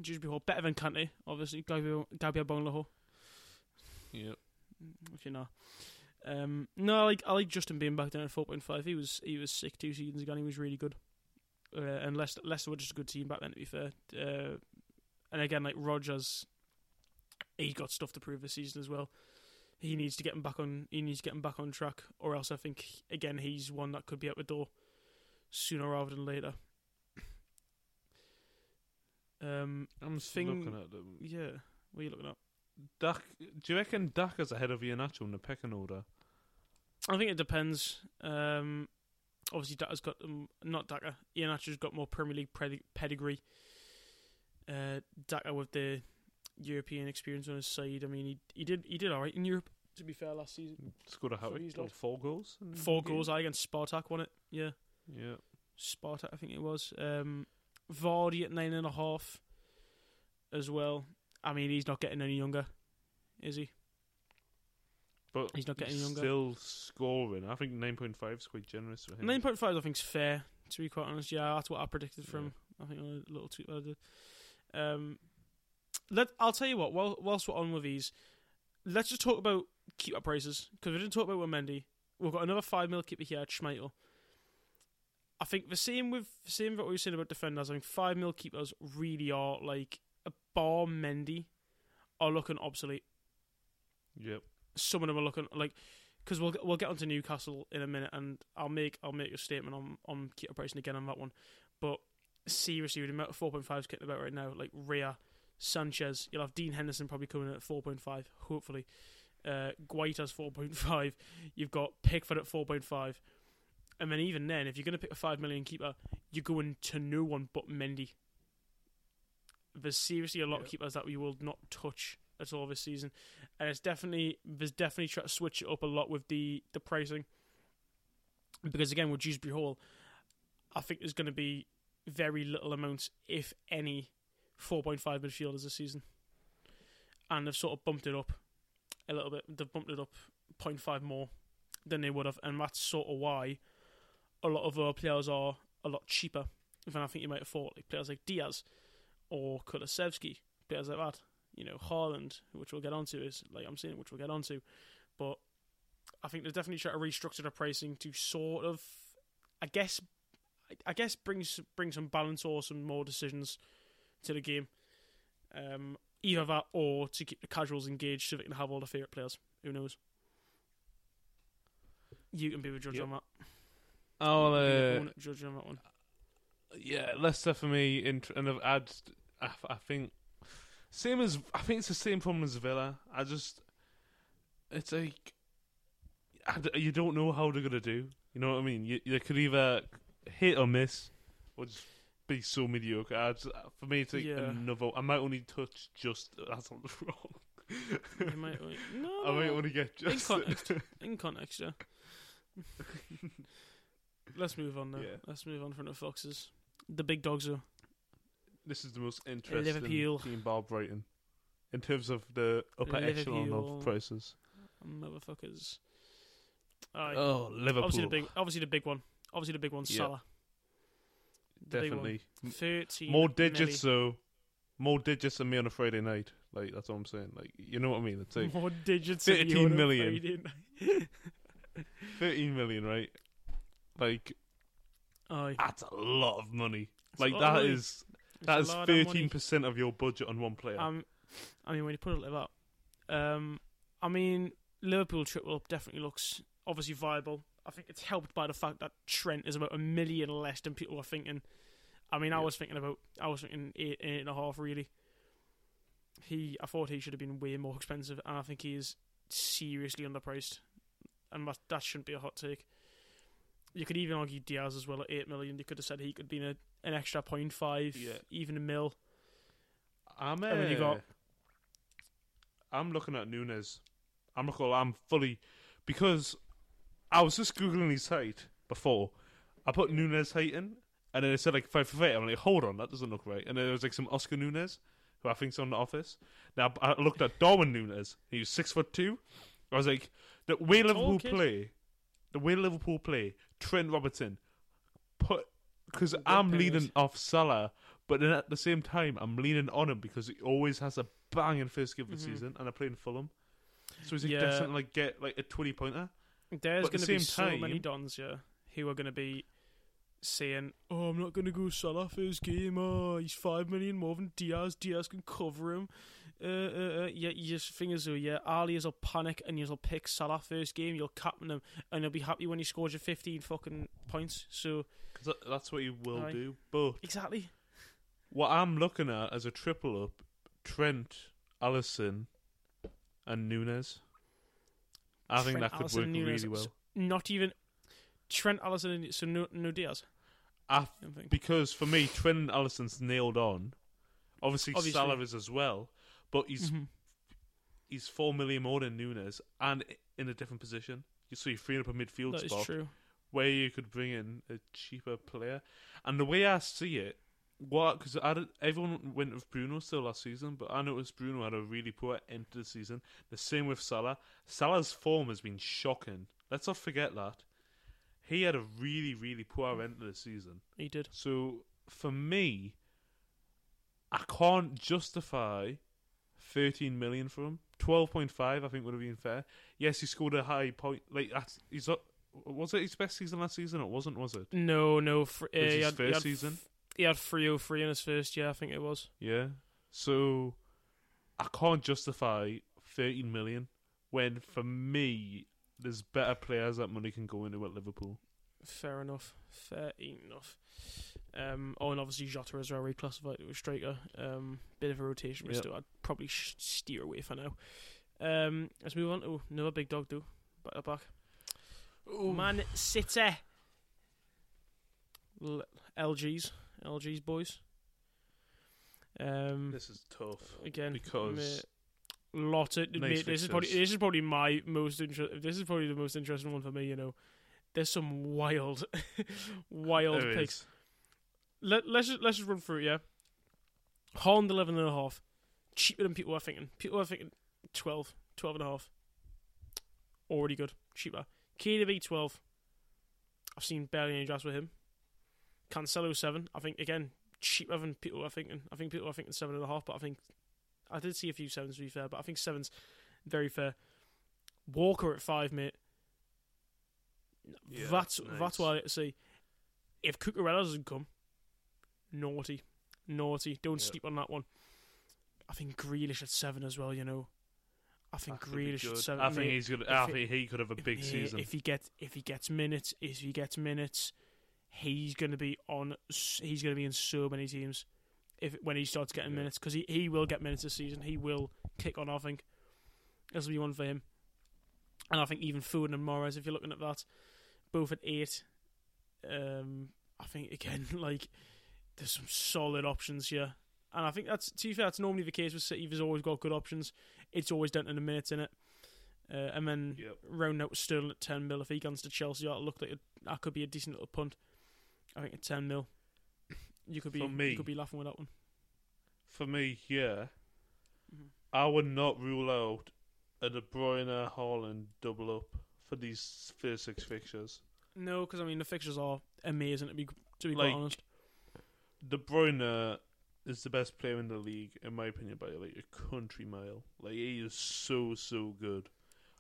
Dewsbury Hall better than Kante, obviously. Gabriel Gabriel Bonlaho, Yep. if you know. Um, no, I like I like Justin being back down at four point five. He was he was sick two seasons ago. and He was really good. Uh, and Leicester, Leicester were just a good team back then. To be fair, uh, and again, like Rodgers, he's got stuff to prove this season as well. He needs to get him back on. He needs to get him back on track, or else I think again he's one that could be out the door sooner rather than later. [COUGHS] Um, I'm Thing- looking at them. yeah. What are you looking at? Dak, do you reckon Dak is ahead of Iheanacho in the pecking order? I think it depends. Um, obviously, Daka's got um, not Daka. Iheanacho's got more Premier League pedi- pedigree. Uh, Daka with the European experience on his side. I mean, he he did he did all right in Europe. To be fair, last season, Scored a hat So trick. Scored four goals. four goals. I against Spartak won it. Yeah, Yeah. Spartak, I think it was. Um, Vardy at nine and a half, as well. I mean, he's not getting any younger, is he? But He's not getting younger. Still scoring. I think 9.5 is quite generous for him. Nine point five, I think, is fair. To be quite honest, yeah, that's what I predicted from. I think a little tweet that I did. Um, let I'll tell you what. While whilst we're on with these, let's just talk about keeper prices because we didn't talk about Mendy. We've got another five mil keeper here Schmeichel. I think the same with same what we were saying about defenders. I think five mil keepers really are like a bar Mendy are looking obsolete Yep. Some of them are looking like because we'll we'll get onto Newcastle in a minute, and I'll make I'll make a statement on on keeper pricing again on that one. But seriously, with the amount of four point fives kicking about right now, like Raya, Sanchez, you'll have Dean Henderson probably coming in at four point five, hopefully. Uh, Guaita's four point five. [LAUGHS] You've got Pickford at four point five, and then even then, if you're going to pick a five million keeper, you're going to no one but Mendy. There's seriously a lot of keepers that we will not touch at all this season, and it's definitely there's definitely trying to switch it up a lot with the the pricing because again with Dewsbury Hall, I think there's going to be very little amounts, if any, 4.5 midfielders this season, and they've sort of bumped it up a little bit. They've bumped it up 0.5 more than they would have, and that's sort of why a lot of our players are a lot cheaper than I think you might have thought. Like players like Diaz or Kulusevski, players like that. You know, Haaland, which we'll get onto, is like I'm saying, which we'll get onto. But I think they're definitely trying to restructure their pricing to sort of, I guess, I guess brings bring some balance or some more decisions to the game. Um, either that or to keep the casuals engaged so they can have all the favourite players. Who knows? You can be the judge Yep. on that. I'll, can uh, judge on that one. yeah, Leicester for me, in, and I've I think, same as I think it's the same problem as Villa. I just, it's like, d you don't know how they're gonna do. You know what I mean? You, you could either hit or miss, or just be so mediocre. I just, for me, it's like Yeah. another. I might only touch just. That's not [LAUGHS] wrong. You might, no, I might only get just In context. [LAUGHS] in context, yeah. [LAUGHS] Let's move on now. Yeah. Let's move on from the Foxes. The big dogs are This is the most interesting Liverpool. team bar Brighton in terms of the upper echelon of prices. motherfuckers. Oh, Liverpool. obviously the big, obviously the big one. Obviously the big one, Yeah. Salah. The big one. Definitely. Thirteen. More milli. digits, though. More digits than me on a Friday night. Like, that's what I'm saying. Like, you know what I mean? It's like More digits. than you 13 on a million. Friday night. [LAUGHS] 13 million, right? Like, Aye. that's a lot of money. It's Like, that money. is that a is lot of money. 13% of your budget on one player. Um, I mean, when you put it like that, um, I mean, Liverpool triple up definitely looks obviously viable. I think it's helped by the fact that Trent is about a million less than people are thinking. I mean, I Yeah. was thinking about, I was thinking eight, eight and a half really. He, I thought he should have been way more expensive, and I think he is seriously underpriced, and that that shouldn't be a hot take. You could even argue Diaz as well at eight million. You could have said he could be an, an extra point five, Yeah. even a mil. I'm, uh, and then you got- I'm looking at Nunez. I'm looking. I'm fully because I was just googling his height before. I put Nunez height in, and then it said like five foot eight. I'm like, hold on, that doesn't look right. And then there was like some Oscar Nunez, who I think's on the office. Now I looked at Darwin Nunez. He was six foot two. I was like, the way Liverpool play, the way Liverpool play, Trent Robertson, put because I'm players. leaning off Salah, but then at the same time I'm leaning on him because he always has a banging first game of the Mhm. season, and I play in Fulham, so he's like Yeah. destined to like get like a twenty pointer. There's going the to be same so many time- dons, yeah, who are going to be saying, "Oh, I'm not going to go Salah first game. Oh, he's five million more than Diaz. Diaz can cover him." Uh, uh, uh, you think as though, yeah, Ali is will panic and you'll pick Salah first game. You'll captain him, and he'll be happy when he scores your 15 fucking points. So Because that's what he will Aye. do. But exactly, what I'm looking at as a triple up: Trent, Alisson, and Nunez. I think that could Alisson, work Nunez, really well. s- not even Trent Alisson. and- So no, no Diaz. I because for me, Trent and Alisson's nailed on. Obviously, Obviously. Salah is as well, but he's Mhm. he's four million more than Nunez and in a different position. You so you free up a midfield That is spot true. where you could bring in a cheaper player. And the way I see it, what because everyone went with Bruno still last season, but I noticed Bruno had a really poor end to the season. The same with Salah. Salah's form has been shocking. Let's not forget that he had a really really poor end to the season. He did. So for me, I can't justify thirteen million for him. Twelve point five, I think, would have been fair. Yes, he scored a high point. Like that's, he's up. Was it his best season last season? It wasn't, was it? No, no. Fr- uh, he his had, he first had season? He had 303 in his first year, I think it was. Yeah. So I can't justify thirteen million when, for me, there's better players that money can go into at Liverpool. Fair enough. Fair enough. Um, oh, and obviously Jota as well reclassified to a striker. Um, bit of a rotation, but Yep. still, I'd probably sh- steer away for now. Um, let's move on to another big dog, do back back. Man City. L- LGs, LGs boys. Um, This is tough again because lot of Nice mate, this is probably this is probably my most inter- This is probably the most interesting one for me. You know, there's some wild, [LAUGHS] wild there picks. is. Let, let's just let's just run through it. Yeah, Haaland eleven and a half, cheaper than people are thinking. People are thinking 12, 12 and a half. Already good, cheaper. KDB twelve, I've seen barely any drafts with him. Cancelo seven. I think again cheaper than people are thinking. I think people are thinking seven and a half, but I think I did see a few sevens to be fair, but I think sevens very fair. Walker at five, mate. Yeah, that's nice. that's what I say. If Cucurella doesn't come, naughty, naughty. Don't Yeah. sleep on that one. I think Grealish at seven as well. You know, I think That Grealish at seven. I think he's gonna. I think he could have a big if, season. If he gets if he gets minutes, if he gets minutes, he's going to be on. He's going to be in so many teams. If when he starts getting Yeah. minutes, because he, he will get minutes this season. He will kick on. I think this will be one for him. And I think even Foden and Mahrez, if you're looking at that, both at eight. Um, I think again, [LAUGHS] like there's some solid options here, and I think that's to be fair, that's normally the case with City. There's always got good options. It's always down to the minutes in it. Uh, and then Yep. round out Sterling at 10 mil. If he comes to Chelsea, that look like a, that could be a decent little punt. I think at 10 mil, you could be For me- you could be laughing with that one. For me, yeah, Mhm. I would not rule out a De Bruyne Haaland double up for these first six fixtures. No, because I mean the fixtures are amazing to be to be Like- quite honest. De Bruyne is the best player in the league, in my opinion, by like a country mile. Like he is so so good.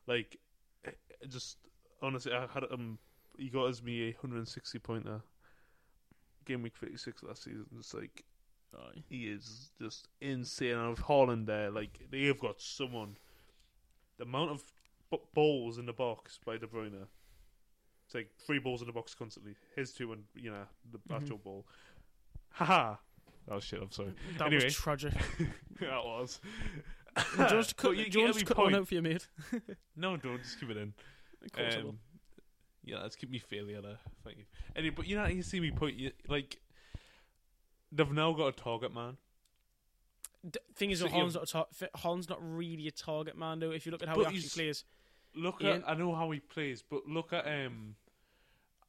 Like, eh, just honestly, I had um, he got as me a 160 pointer. Game week 36 last season. It's like Aye. he is just insane. And with Haaland there, like they have got someone. The amount of b- balls in the box by De Bruyne. It's like three balls in the box constantly. His two and you know the Mhm. actual ball. Haha. Oh shit! I'm sorry. That Anyway. was tragic. [LAUGHS] that was. do [LAUGHS] you want to cut, But you do you want get to me cut one point. out for you, mate? [LAUGHS] No, don't just keep it in. Of course I will. Um, yeah, let's keep me failure there. Thank you. Anyway, but you know, you see me point. You, like, they've now got a target man. D- thing is, so that you- Haaland's not, a tar- fi- Haaland's not really a target man, though. If you look at how But he actually he's- plays, Look Ian? at. I know how he plays, but look at um.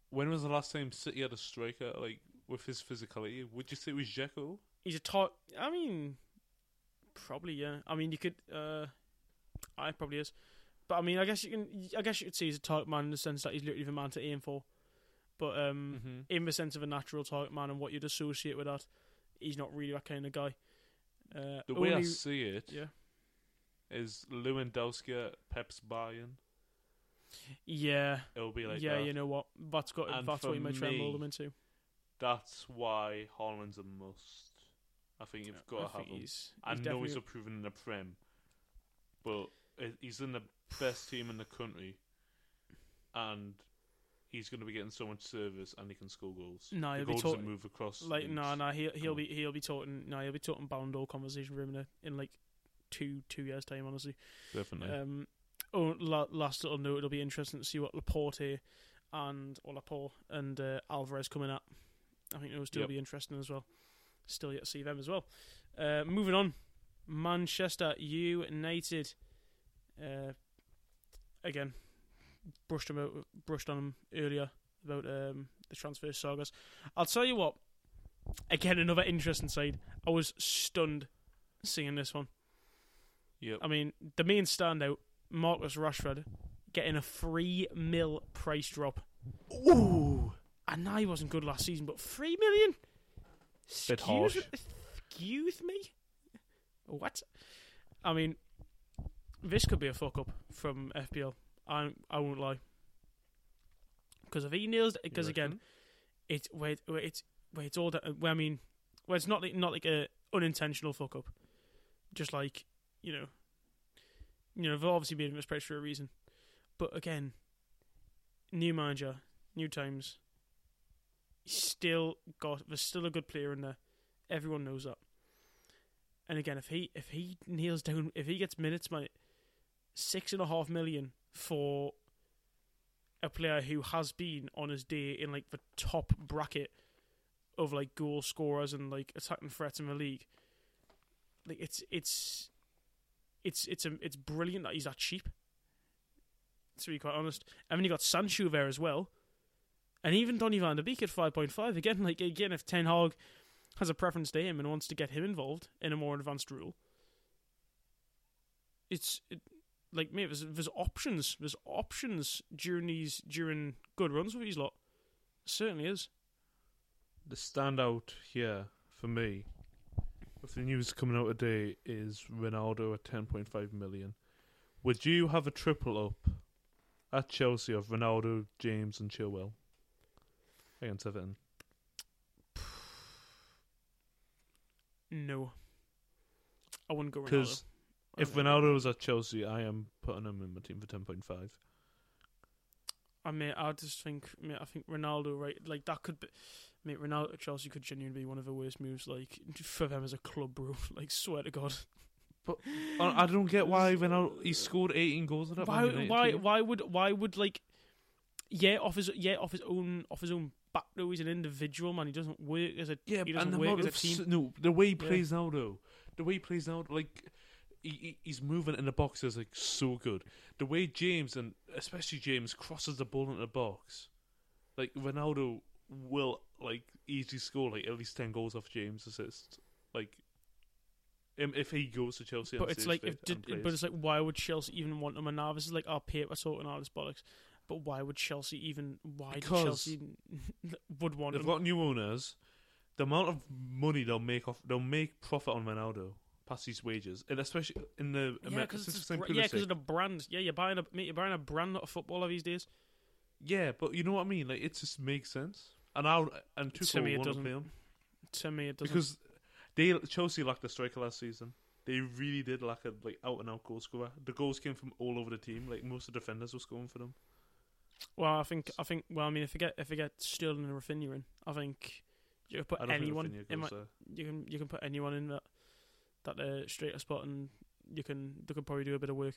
When was the last time City had a striker like with his physicality? Would you say it was Jekyll? he's a tar. I mean, probably yeah. I mean, you could. Uh, I probably is, but I mean, I guess you can. I guess you could say he's a target man in the sense that he's literally the man to aim for. But um, Mm-hmm. in the sense of a natural target man and what you'd associate with that, he's not really that kind of guy. Uh, The way I see it is Lewandowski at Pep's Bayern. yeah, It'll be like yeah. that. You know what? That's got. And that's what you might try and mold me, into. That's why Haaland's a must. I think you've got I to have him. he's. I he's know he's a proven in the Prem, but he's in the best team in the country, and he's going to be getting so much service, and he can score goals. No, he'll be goal taught- doesn't move across. Like no, no, he'll he'll be he'll be talking no, he'll be talking Ballon d'Or conversation room in, in like two two years time, honestly. definitely. Um, oh, la- last little note, it'll be interesting to see what Laporte and or Laporte and uh, Alvarez coming at. I think those two Yep. will be interesting as well. Still yet to see them as well. Uh, moving on, Manchester United. Uh, again, brushed them out, brushed on them earlier about um, the transfer sagas. I'll tell you what. Again, another interesting side. I was stunned seeing this one. Yep. I mean, the main standout, Marcus Rashford, getting a three mil price drop. Ooh! I know he wasn't good last season, but three million? Bit Excuse harsh. me- Excuse me? What? I mean, this could be a fuck up from FPL. I I won't lie. Because if he nails, because again, it's wait, wait, it's wait, it's all that. Well, I mean, well, it's not like, not like a unintentional fuck up. Just like you know, you know, they've obviously made him this for a reason. But again, new manager, new times. Still got. There's still a good player in there. Everyone knows that. And again, if he if he nails down, if he gets minutes, mate, six and a half million for a player who has been on his day in like the top bracket of like goal scorers and like attacking threats in the league. Like it's it's it's it's a, it's brilliant that he's that cheap. To be quite honest, and then you got Sancho there as well, and even Donny Van de Beek at five point five. Again, like again, if Ten Hag has a preference to him and wants to get him involved in a more advanced rule, it's it, like mate, there's there's options, there's options during these during good runs with these lot. Certainly is. The standout here for me, the news coming out today, is Ronaldo at 10.5 million. Would you have a triple up at Chelsea of Ronaldo, James, and Chilwell against Everton? No. I wouldn't go Ronaldo. Because if. Ronaldo was at Chelsea, I am putting him in my team for 10.5. I mean, I just think, mate, I think Ronaldo, right, like that could be, mate, Ronaldo at Chelsea could genuinely be one of the worst moves, like for them as a club, bro. [LAUGHS] Like, swear to God, But I don't get why Ronaldo he scored 18 goals at that why, United why, why would, why would like, yeah, off his, yeah, off his own, off his own back though. He's an individual man. He doesn't work as a, Yeah, he doesn't work as a team. s- no, the way he Yeah. plays now though, the way he plays now, like he, he he's moving in the box is like so good. The way James and especially James crosses the ball into the box, like Ronaldo will like easily score like at least ten goals off James' assist. Like, if he goes to Chelsea, But it's like, if did, but it's like, why would Chelsea even want him? And now this is like our paper sorting all this bollocks. But why would Chelsea even? Why Chelsea [LAUGHS] would want him they've him? got new owners. The amount of money they'll make off, they'll make profit on Ronaldo past his wages, and especially in the Yeah, because since it's it's br- yeah, because of the brand. Yeah, you're buying a mate, you're buying a brand, not a footballer these days. Yeah, but you know what I mean. Like it just makes sense. And I and To me it doesn't. play him To me, it doesn't. because they Chelsea lacked a striker last season. They really did lack a like out and out goal scorer. The goals came from all over the team. Like most of the defenders were scoring for them. well, I think, I think, well, I mean, if you get if you get Sterling and Raphinha in, I think you can put anyone in. My, you can you can put anyone in that that uh, straighter spot, and you can they could probably do a bit of work.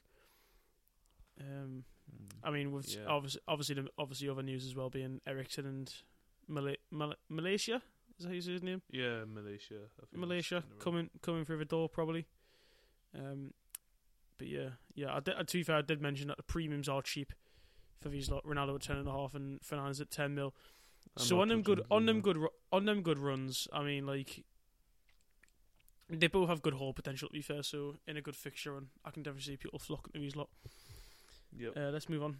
Um, there. I mean, with Yeah. obviously, obviously, the, obviously, other news as well being Eriksen and Mala- Mal- Malaysia. Is that how you say his name? yeah, Malaysia. I think Malaysia coming coming through the door probably. Um, but yeah, yeah. I did, to be fair, I did mention that the premiums are cheap for these lot. Ronaldo at ten and a half and Fernandes at ten mil. I'm so on them good on them good on them good runs. I mean, like they both have good haul potential. To be fair, so in a good fixture run, I can definitely see people flocking to these lot. Yep. Uh, let's move on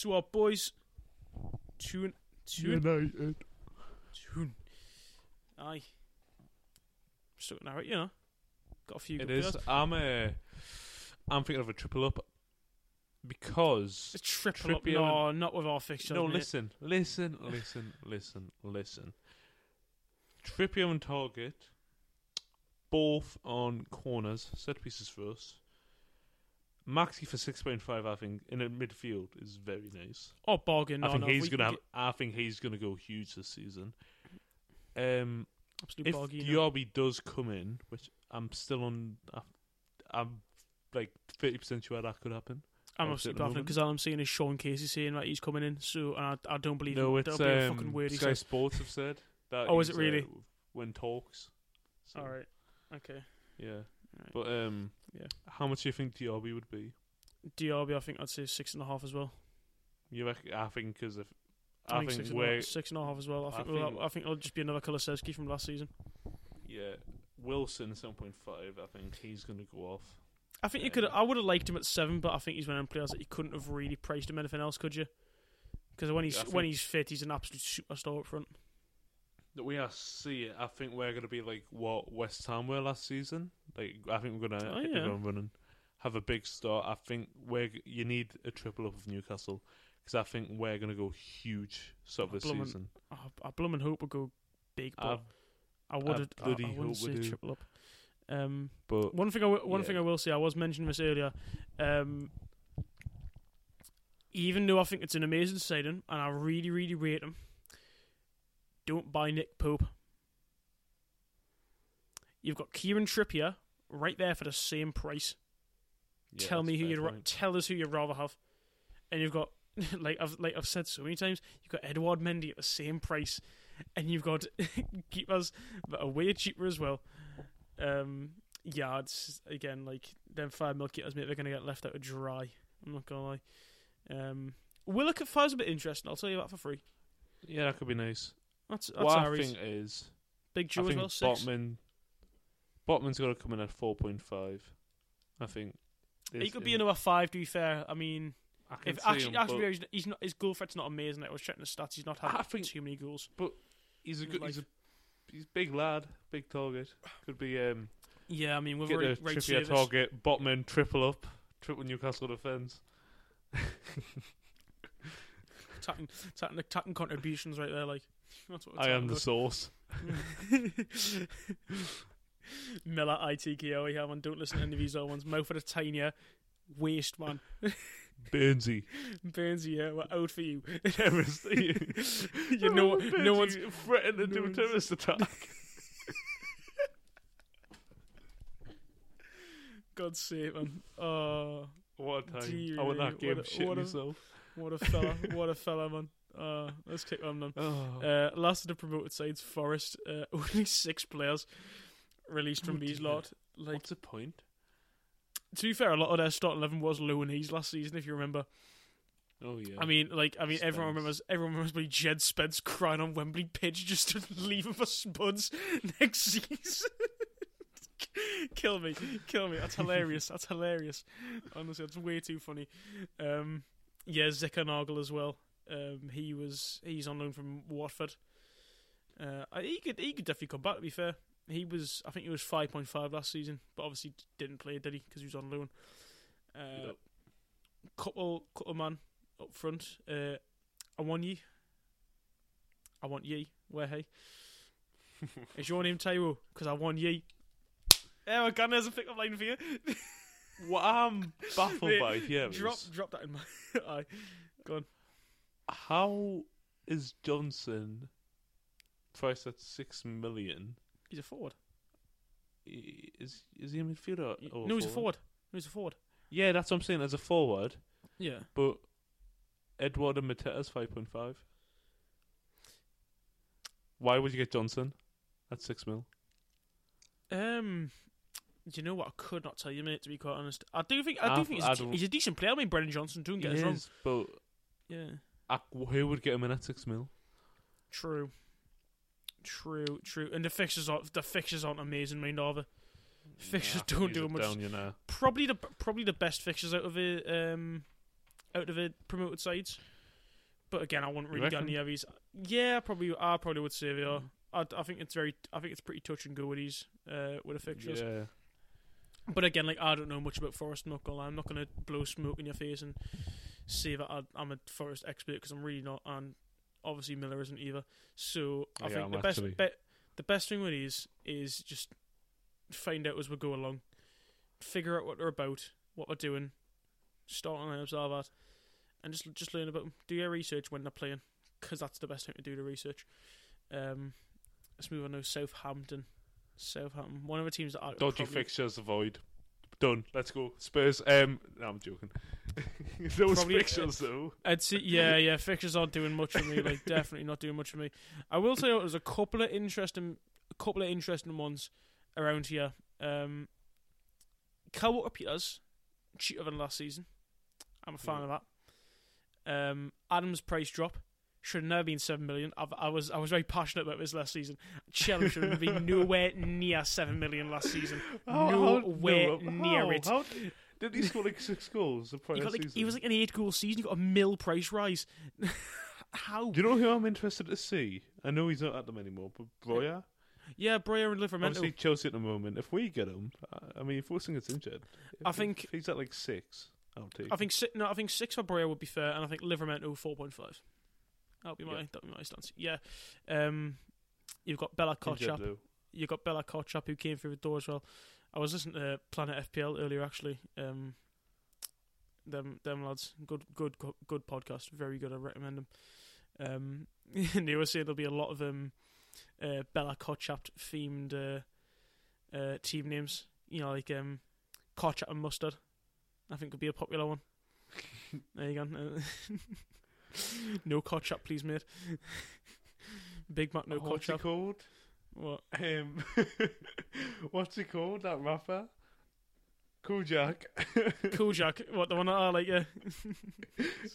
to our boys. Tune, tune, United. tune. Aye. Stuck now, right? You know, got a few. It good is. players. I'm a. I'm thinking of a triple up because It's triple up. Trippier No, not with our fixtures. No, mate. listen, listen, listen, listen, listen. Trippier and Targett, both on corners, set pieces for us. Maxi for six point five, I think, in the midfield is very nice. Oh, bargain. No, I think no, he's gonna have. I think he's gonna go huge this season. Um, absolute if bargain. Diaby does come in, which I'm still on, I'm like thirty percent sure that could happen. I'm absolutely at the baffling moment. because all I'm seeing is Sean Casey saying that he's coming in. So I, I don't believe No, him. it's That'll be a um, fucking he Sky. Sports have said that. Oh, is it really? Uh, when talks. So, All right. Okay. Yeah, Right. but um, Yeah. how much do you think Diaby would be? Diaby, I think I'd say six and a half as well. You reckon? I think because if I, I, think, think, six, and half, six and a half as well. I I think, think- I think it'll just be another Kulusevski from last season. yeah Wilson seven point five, I think he's gonna go off. I think you could. I would have liked him at seven, but I think he's one of them players that you couldn't have really priced him anything else, could you? Because when he's I when he's fit, he's an absolute superstar up front. The way I see it, I think we're gonna be like what West Ham were last season. Like I think we're gonna Oh, hit yeah. the ground running, have a big start. I think we're you need a triple up of Newcastle because I think we're gonna go huge sort of this Bloomin' season. I, I blooming hope would go big, but I, I would. I, I bloody wouldn't hope we say do. triple up. Um, but One thing I w- one Yeah. thing I will say, I was mentioning this earlier. Um, even though I think it's an amazing signing and I really, really rate him, don't buy Nick Pope. You've got Kieran Trippier right there for the same price. yeah, tell me who you'd ra- tell us who you'd rather have, and you've got [LAUGHS] like I've like I've said so many times, you've got Edouard Mendy at the same price, and you've got [LAUGHS] keepers that are way cheaper as well. Um, yeah, it's again like them five mil keepers, mate. They're gonna get left out to dry. I'm not gonna lie. Um, Willock at five's a bit interesting. I'll tell you that for free. Yeah, that could be nice. That's that's what I think is, Big I Joe as think well. Six. Botman, Botman's got to come in at four point five. I think He Is- could be another five. To be fair, I mean, I can If see actually, him, actually but he's, he's not his goal threat's not amazing. I was checking the stats. He's not had I think- too many goals. But he's a good. He's a he's a big lad, big target. Could be um Yeah, I mean we've get a right Trippier service. target, Botman triple up, triple Newcastle defence. Attacking, attacking, attacking contributions right there. Like [LAUGHS] that's what I am the source. [LAUGHS] Miller ITKO. Yeah, man. Don't listen to any of these other ones. Mouth of the tinier. Waste man. [LAUGHS] Burnsy. Burnsy, yeah, we're out for you. Terrorist. you know, oh, no one's threatening to no do a one's- terrorist attack. God's sake, man. Oh, What a time! I want that game what a- shit what a- myself. what a fella! what a fella, man. Uh, let's kick on them. Oh. Uh, last of the promoted sides, Forest. Uh, [LAUGHS] only six players released from Oh, these lot. Like What's the point? to be fair, a lot of their starting eleven was Lowanese last season, if you remember. Oh yeah. I mean, like, I mean, everyone remembers. Everyone remembers when Jed Spence crying on Wembley pitch just to [LAUGHS] leave him for Spuds next [LAUGHS] season. kill me, kill me. That's hilarious. That's hilarious. Honestly, that's way too funny. Um, yeah, Zinckernagel as well. Um, he was he's on loan from Watford. Uh, he could he could definitely come back. To be fair, he was I think he was five point five last season, but obviously didn't play, did he? Because he was on loan. Uh, Yep. Couple couple man up front. Uh, I want ye. I want ye. Where hey? [LAUGHS] Is your name Tyro? Because I want ye. Yeah, again, there's a pick-up line for you. what I'm [LAUGHS] baffled by is drop, drop that in my [LAUGHS] eye. How is Johnson priced at six million? He's a forward. I- Is is he a midfielder? Or no, he's a forward. No, he's a forward. Yeah, that's what I'm saying. As a forward, Yeah. but Edouard and Mateta's five point five. Why would you get Johnson at six mil? Um, do you know what? I could not tell you, mate. To be quite honest, I do think I do I've- think he's, a- don't- he's a decent player. I mean, Brennan Johnson. Don't get us wrong. is, but Yeah. Who would get him in at six mil? True. True. True. And the fixtures aren't the fixtures aren't amazing, mind are they? Fixtures Nah, don't do much. Down, you know. Probably the probably the best fixtures out of it. Um, out of it promoted sides. But again, I wouldn't really get any of these. Yeah, probably. I probably would say they are. Mm. I, I think it's very. I think it's pretty touch and go with these. Uh, with the fixtures. Yeah. But again, like I don't know much about Forest. I'm not gonna lie. I'm not gonna blow smoke in your face and say that I, I'm a Forest expert because I'm really not. And obviously Miller isn't either. So I I think am the best actually. be, the best thing with these is just find out as we go along, figure out what they're about, what they're doing, start and observe that, and just just learn about them. Do your research when they're playing, because that's the best thing to do. The research. Um, let's move on now. Southampton. Southampton, one of the teams that I Dodgy probably- fixtures avoid. Done. Let's go. Spurs. Um, no, I'm joking. [LAUGHS] Those Probably, uh, fixtures though. I'd see, yeah, yeah. Fixtures aren't doing much for me. Like, [LAUGHS] definitely not doing much for me. I will say there's a couple of interesting, a couple of interesting ones around here. Um, Kyle Walker Peters, cheaper than last season. I'm a fan Yeah. of that. Um, Adams' price drop should have never been seven million. I've, I was I was very passionate about this last season. Chelsea should have been nowhere near seven million last season. [LAUGHS] Nowhere near how? it. How did he score like six goals the prior like, season? he was like an eight goal season. He got a mill price rise. [LAUGHS] How? Do you know who I'm interested to see? I know he's not at them anymore, but Broja. Yeah, Broja and Livramento. Obviously Chelsea at the moment. If we get him, I- mean, if Wilson injured, I think- he's at like six. I'll take. I think si- no, I think six for Broja would be fair, and I think Livramento four point five. That'll be my Yeah. that'll be my stance. Yeah, um, you've got Bella him. Kotchap. You've got Bella Kotchap who came through the door as well. I was listening to Planet FPL earlier actually. Um, them them lads, good good good, good podcast, very good. I recommend them. Um, [LAUGHS] and they were saying there'll be a lot of um, uh, Bella Kotchap themed uh, uh, team names. You know, like um, Kotchap and Mustard. I think could be a popular one. [LAUGHS] there you go. [LAUGHS] [LAUGHS] No Kotchap, please, mate. [LAUGHS] Big Mac, no What's he called? What? Um, [LAUGHS] what's he called? That rapper? Cool Jack. Cool Jack. What the one that I like? Yeah,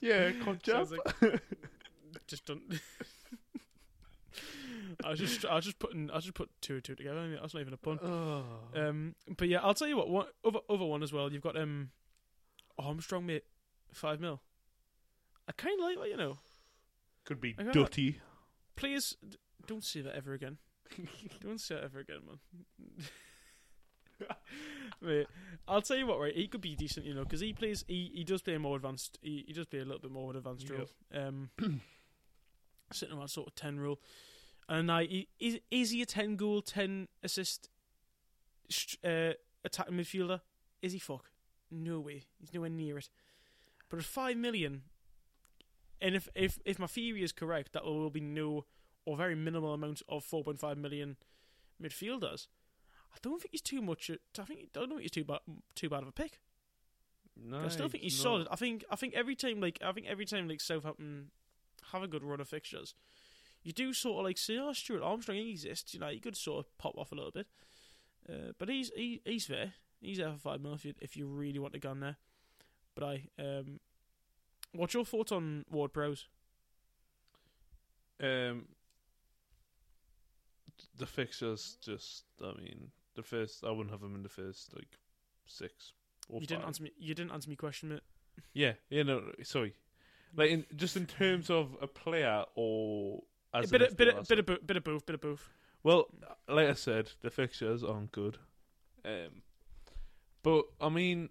yeah. Sounds like- just don't. I was just, I was just putting, I was just put two and two together. I mean, that's not even a pun. Oh. Um, but yeah, I'll tell you what. One other other one as well. You've got um, Armstrong, mate. Five mil. I kind of like that, you know. Could be I Dutty. Players, d- don't say that ever again. [LAUGHS] don't say that ever again, man. [LAUGHS] Mate, I'll tell you what, right? He could be decent, you know, because he plays. He, he does play a more advanced. He, he does play a little bit more of an advanced Yep. role. Um, [COUGHS] sitting around sort of ten role, and I he, is is he a ten goal, ten assist, uh, attacking midfielder? Is he fuck? No way. He's nowhere near it. But at five million, and if if if my theory is correct, that there will be no or very minimal amount of four point five million midfielders. I don't think he's too much. I think I don't think he's too bad too bad of a pick. No, I still think he's not. solid. I think I think every time like I think every time like Southampton have a good run of fixtures, you do sort of like see, "Oh, Stuart Armstrong he exists." You know, you could sort of pop off a little bit. Uh, but he's he, he's there. He's there for five mil if you if you really want to gun there. But I um, what's your thoughts on Ward Prowse? Um, the fixtures just. I mean, the first. I wouldn't have him in the first like six or You didn't answer me. You didn't answer me question, mate. Yeah, yeah. No, sorry. Like in just in terms of a player or as A bit of, bit of, bit of bo- bit of both. Bit of both. Well, like I said, the fixtures aren't good. Um, but I mean,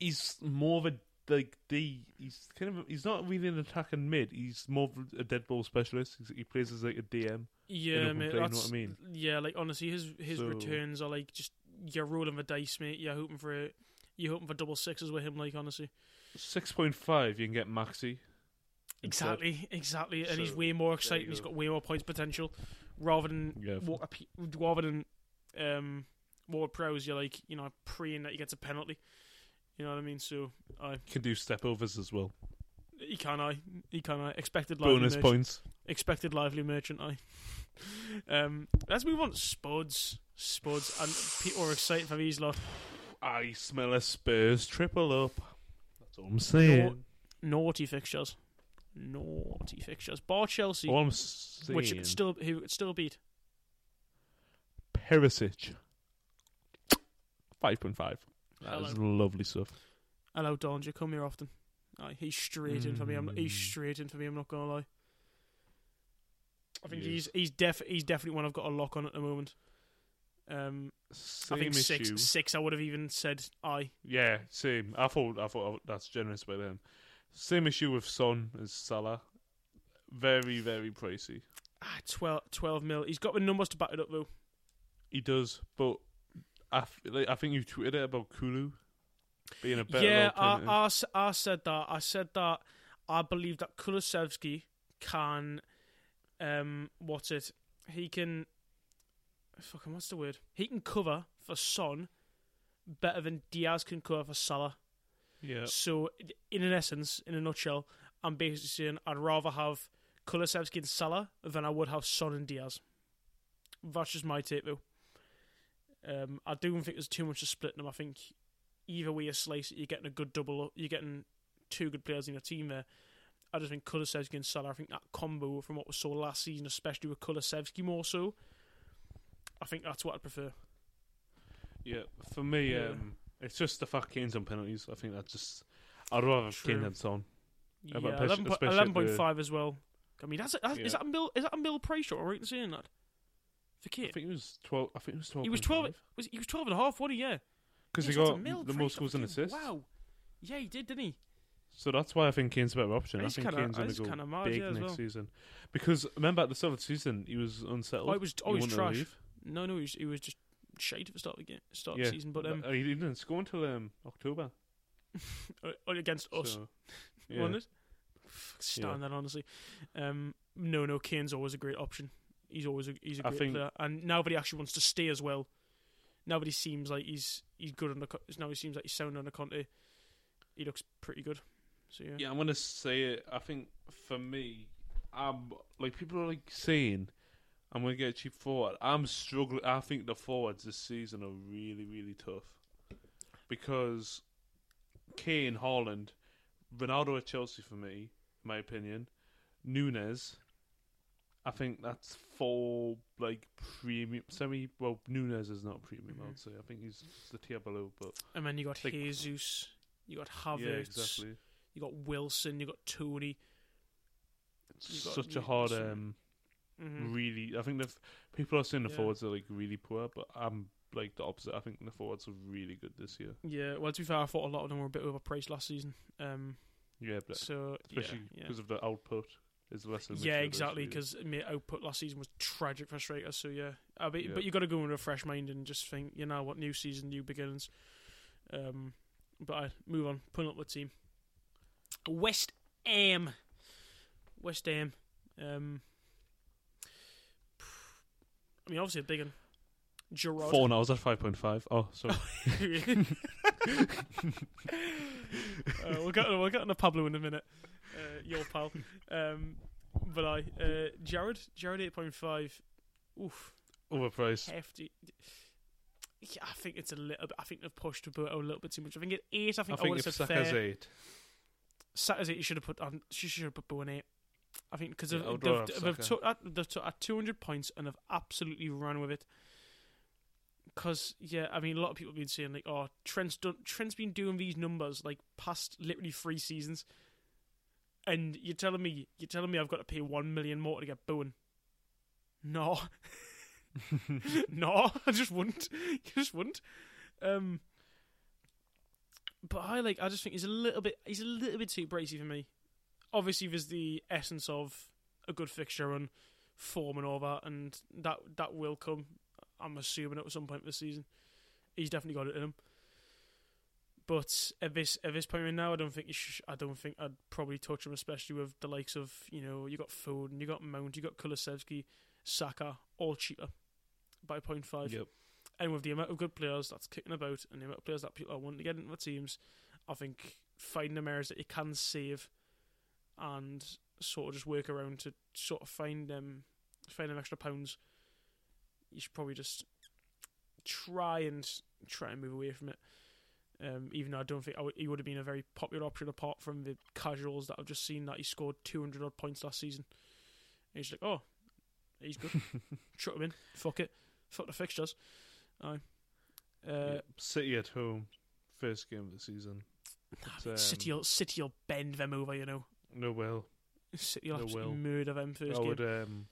he's more of a like D. He's kind of he's not really an attacking mid. He's more of a dead ball specialist. He's, he plays as like a DM. Yeah, mate. play, you know what I mean? Yeah, like honestly, his his So- returns are like just you're rolling the dice, mate. You're hoping for it. You're hoping for double sixes with him. Like honestly, Six point five, you can get Maxi. instead. exactly, exactly. And he's way more exciting. He's go. got way more points potential, rather than Yeah. what rather than um Ward Prowse. You're like you know praying that he gets a penalty. You know what I mean? So I Can do step overs as well. he can I he can I expected lively Bonus merchant, points. expected lively merchant I. [LAUGHS] um, let's move on to Spuds. Spuds and people are excited for these lot. I smell a Spurs triple up. That's all I'm saying. naughty fixtures. Naughty fixtures. Bar Chelsea, All I'm saying. which it still who it still beat. Perisic. Five point five. That is lovely stuff. Hello, Donja. Come here often. Aye, he's straight in for me. I'm, he's Mm. straight in for me. I'm not gonna lie. I think He he's is. he's def he's definitely one I've got a lock on at the moment. Um, Same I think issue. six six. I would have even said aye. Yeah, same. I thought I thought that's generous by them. Same issue with Son as Salah. Very very pricey. Ah, 12, 12 mil. He's got the numbers to back it up though. He does, but I, like, I think you tweeted it about Kulu being a better yeah, I. I, I said that. I said that. I believe that Kulusevski can, um, what's it? He can. Fucking what's the word? He can cover for Son better than Diaz can cover for Salah. yeah, So, in an essence, in a nutshell, I'm basically saying I'd rather have Kulusevski and Salah than I would have Son and Diaz. That's just my take, though. Um, I don't think there's too much to split them. I think either way you slice it, you're getting a good double. You're getting two good players in your team there. I just think Kulusevski and Salah. I think that combo from what we saw last season, especially with Kulusevski more so. I think that's what I'd prefer. yeah. For me, Yeah. um, it's just the fact Kane's on penalties. I think that's just. I'd rather have Kane True. than Son. Yeah, but eleven po- especially at eleven point the- five as well. I mean, that's, that's Yeah. is that a mill? Is that a mill price shot? Am I right in saying that? For I think it was twelve. I think it was twelve. he was twelve. Was he was twelve and a half? What? Yeah, because he that's got the most goals and assists. Wow. Yeah, he did, didn't he? So that's why I think Kane's a better option. I He's think kinda- Kane's going to go kinda big yeah, next well. season. Because remember at the start of the season he was unsettled. Oh, he was. He Oh, he was trash. No, no, he was, he was just shite at the start of the game, start Yeah, of the season. But um, he didn't score until um, October. uh, [LAUGHS] against us, So, [LAUGHS] yeah. wasn't it? Stand that honestly. Um, no, no, Kane's always a great option. He's always a, he's a great think- player, and nobody actually wants to stay as well. Nobody seems like he's he's good under. Now he seems like he's sound under Conte. He looks pretty good. So yeah. Yeah, I'm gonna say it. I think for me, I'm like people are like saying I'm gonna get a cheap forward. I'm struggling. I think the forwards this season are really, really tough because Kane, Haaland, Ronaldo at Chelsea for me, in my opinion, Nunez. I think that's four like premium semi. Well, Nunez is not premium. Mhm. I'd say. I think he's the tier below, but And then you got Like- Jesus, you got Havertz, yeah, exactly. You got Wilson. You got Toney. Got- Such a hard, um, Mhm. really. I think the people are saying the Yeah. forwards are like really poor, but I'm like the opposite. I think the forwards are really good this year. Yeah. Well, to be fair, I thought a lot of them were a bit overpriced last season. Um. Yeah, but So especially yeah. because of the output is than Yeah, exactly. Because output last season was tragic for strikers. So yeah, I bet, Yeah. but you got to go in with a fresh mind and just think, you know what, new season, new beginnings. Um, but I move on, putting up the team. West Ham, West Ham. Um, I mean, obviously a big one. Jarrod. four now. I was at five point five. Oh, sorry. [LAUGHS] uh, we'll get we'll get on to Pablo in a minute. Uh, your pal. Um, but I uh, Jarrod Jarrod eight point five. Oof, Overpriced. hefty. Yeah, I think it's a little bit. I think they've pushed about a little bit too much. I think at eight. I I think I, think would if have said Saka's fair. eight, Saka's eight. You should have put on. She should have put Bowen eight. I think because Yeah, they've, they've, have they've, took at, they've took at 200 points and have absolutely run with it. Because yeah, I mean, a lot of people have been saying like, "Oh, Trent's done. Trent's been doing these numbers like past literally three seasons." And you're telling me, you're telling me I've got to pay one million more to get Bowen? No, no, [LAUGHS] I just wouldn't. [LAUGHS] I just wouldn't. Um, but I like. I just think he's a little bit. He's a little bit too bracey for me. Obviously, there's the essence of a good fixture and form and all that, and that that will come. I'm assuming at some point this season, he's definitely got it in him. But at this at this point right now, I don't think you sh- I don't think I'd probably touch him, especially with the likes of you know you got Foden, you got Mount, you got Kulusevski, Saka, all cheaper by 0.5. yep. And with the amount of good players that's kicking about and the amount of players that people are wanting to get into the teams, I think finding the areas that you can save and sort of just work around to sort of find them find them extra pounds, you should probably just try and try and move away from it. Um, even though I don't think I would, he would have been a very popular option apart from the casuals that I've just seen that he scored 200 odd points last season. And he's like, oh, he's good. [LAUGHS] Chuck him in. Fuck it. Fuck the fixtures. Aye. Uh, Yeah. City at home, first game of the season. It's, um, City, will, City will bend them over, you know. No, well, City will they absolutely will. murder them first I game. would um,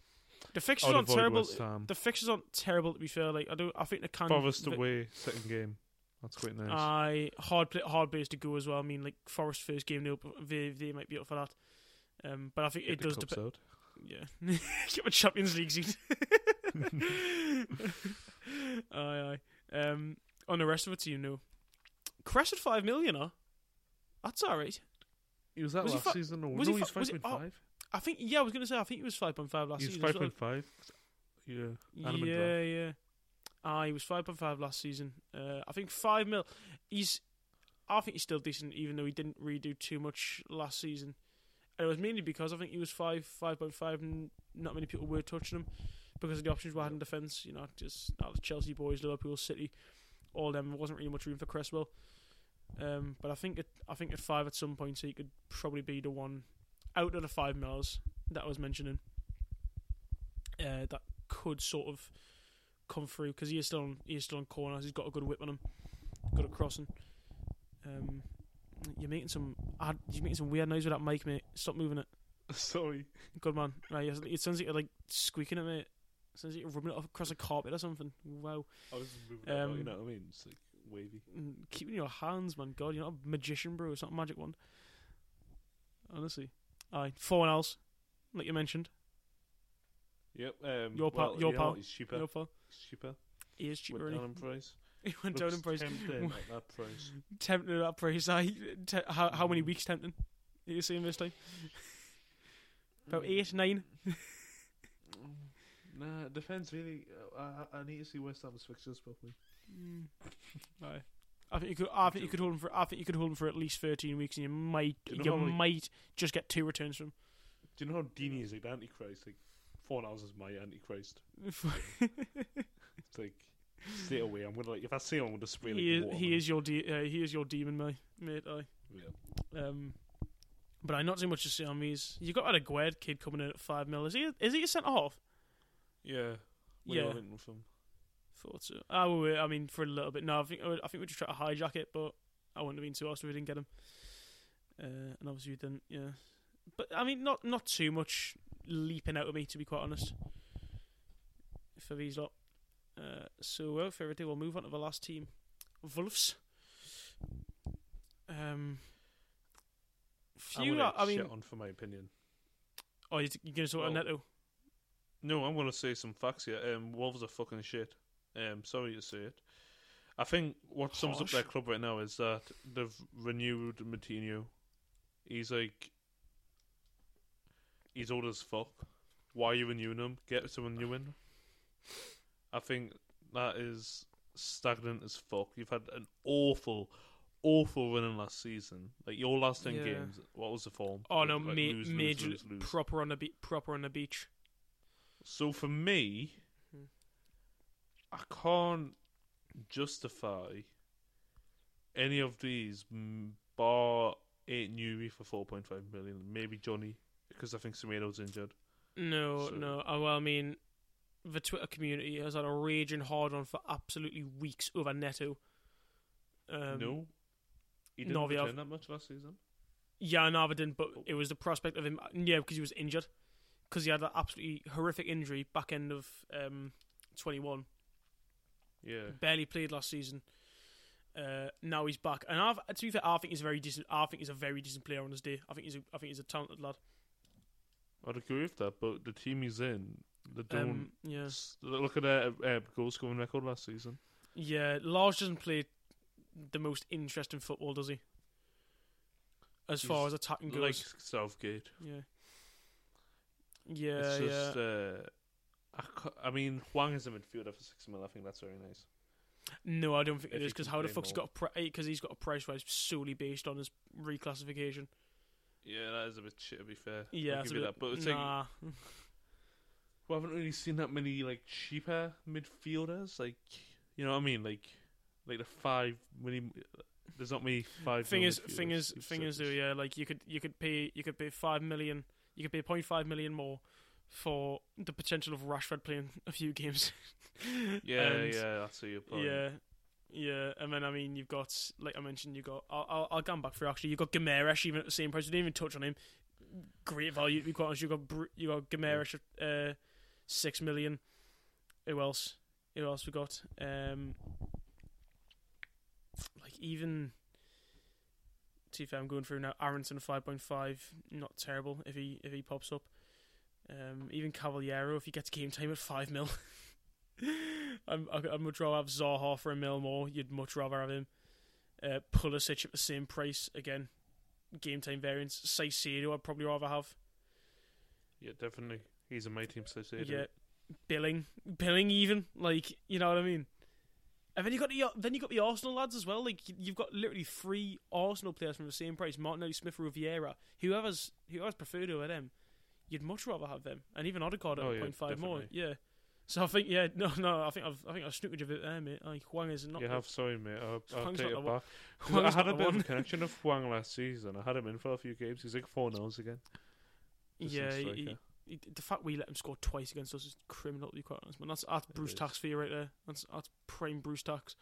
the fixtures aren't terrible. The fixtures aren't terrible to be fair. Like I do, I think they can. Forest the- away, second game. That's quite nice. Aye, hard play, hard base to go as well. I mean, like Forest first game, they they might be up for that. Um, but I think Get it does depend. Yeah, [LAUGHS] get a Champions League seat. [LAUGHS] aye, aye. Um, on the rest of the team, no. Cresswell five million, huh? That's all right. He was that Was last fi- season? Or was no, he he's five point five. I think. Yeah, I was gonna say. I think he was five point five last He's season. five as well. point five. Yeah, Adam Yeah, yeah. Ah, he was five point five last season. Uh, I think five mil. He's. I think he's still decent, even though he didn't really do too much last season. And it was mainly because I think he was five, five point five, and not many people were touching him because of the options we had in defence. You know, just uh, the Chelsea boys, Liverpool, City, all them. There wasn't really much room for Cresswell. Um, but I think at, I think at five at some point he could probably be the one out of the five mils that I was mentioning. Uh, that could sort of come through because he is still on he is still on corners. He's got a good whip on him, good at crossing. Um, you're making some odd, you're making some weird noise with that mic, mate. Stop moving it. [LAUGHS] Sorry. Good man. Right, it sounds like you're like squeaking it, mate. It sounds like you're rubbing it off across a carpet or something. Wow. I was moving it about, you know know what I mean? It's like wavy. Mm, Keep in your hands, man. God, you're not a magician, bro. It's not a magic wand. Honestly. Aye. Fornals, like you mentioned. Yep. Um, Your pal- well, your you pal- He's cheaper. Your pal. He's cheaper. He is cheaper. Went down in price. [LAUGHS] He went down in price. tempting at [LAUGHS] that price. tempting at that price. I te- how how many weeks tempting? Are you seeing this time? [LAUGHS] About eight, nine. Nah, defense really. I, I need to see West Ham's fixtures properly. Mm. I think you could. I think you could hold him for. I think you could hold him for at least thirteen weeks, and you might. Do You, you know how many- might just get two returns from. Do you know how Dini is like the Antichrist? Like, Fornals is my Antichrist. [LAUGHS] It's like, stay away. I'm gonna like, if I see him, I'm gonna spray like he is. water He is your. De- uh, he is your demon, mate. Mate. I. Yeah. Um. But I not too much to say on these. You got Aguerd kid coming in at five mil. Is he? Is he a centre half? Yeah. We Yeah. went with him. Thought so. I, would- I mean, for a little bit. No, I think I think we just try to hijack it, but I wouldn't have been too asked if we didn't get him. uh, and obviously we didn't. Yeah, but I mean, not not too much leaping out of me to be quite honest. For these lot, uh, so without further ado, we'll move on to the last team, Wolves. Um, I'm few. lot- I mean, on for my opinion. oh, you you're gonna sort of Well, Neto? No, I'm going to say some facts here. Um, Wolves are fucking shit. Um, sorry to say it. I think what sums up their club right now is that they've renewed Moutinho. He's like, he's old as fuck. Why are you renewing him? Get someone new in. I think that is stagnant as fuck. You've had an awful, awful running last season. Like your last ten Yeah. games, what was the form? Oh no, Like, ma- lose, major lose, lose. proper on the be- proper on the beach. So for me, Hmm. I can't justify any of these bar Ait-Nouri for four point five million. Maybe Johnny because I think Semedo's injured. No, So- no. Oh, well, I mean, the Twitter community has had a raging hard on for absolutely weeks over Neto. Um, no, he didn't no, we have- return that much last season. Yeah, no, didn't. But Oh. it was the prospect of him. Yeah, because he was injured. Because he had that absolutely horrific injury back end of um, 21. Yeah, Barely played last season. Uh, now he's back, and I've, to be fair, I think he's a very decent. I think he's a very decent player on his day. I think he's a, I think he's a talented lad. I'd agree with that. But the team he's in, they don't. Um, yeah, Look at their uh, goal scoring record last season. yeah. Lars doesn't play the most interesting football, does he? As far as attacking goes, Like Southgate. Yeah. Yeah, it's yeah. just. Uh, I, I mean, Hwang is a midfielder for six mil. I think that's very nice. No, I don't think If it is because how the fuck's he more. got because he's got a price rise solely based on his reclassification. Yeah, that is a bit shit to be fair. Yeah, I'll give you bit, that. But it's like nah. [LAUGHS] we haven't really seen that many like cheaper midfielders. Like, you know what I mean? Like, like the five many. There's not many five. Fingers, fingers, is, thing midfielders is, who've thing is, though, surfaced. yeah, like you could you could pay you could pay five million, you could pay 0.5 million more for the potential of Rashford playing a few games. Yeah, [LAUGHS] And- yeah, that's your point. Yeah, yeah, and then I mean you've got like I mentioned you've got I'll I'll, I'll come back for actually you've got Gameresh even at the same price. We didn't even touch on him. Great value to be quite honest. You got you got Gameresh at uh, six million. Who else? Who else we got? Um, like even. To be I'm going through now. Aaronson five point five, not terrible if he if he pops up. Um, even Cavaleiro if he gets game time at five mil. [LAUGHS] I'm, I'd much rather have Zaha for a mil more. You'd much rather have him. Uh, Pulisic at the same price again. Game time variance. Caicedo I'd probably rather have. yeah, definitely. He's a my team, so Yeah, Billing, Billing even like you know what I mean. And then you got the then you got the Arsenal lads as well. Like you've got literally three Arsenal players from the same price: Martinelli, Smith, or Vieira. Whoever's whoever's preferred over them, you'd much rather have them. And even Odegaard at Oh, yeah, 0.5 more. Yeah. So I think yeah [LAUGHS] no no I think I've I think I've snookered a bit there mate. Like Hwang is not. You the- have, sorry, mate. I'll, [LAUGHS] I'll take it one. back. [LAUGHS] I had a bit of a connection of Hwang last season. I had him in for a few games. He's like four nils again. Just Yeah, he- he- the fact we let him score twice against us is criminal to be quite honest. Man, that's that's It Bruce is. Tax for you right there. That's that's prime Bruce Tax.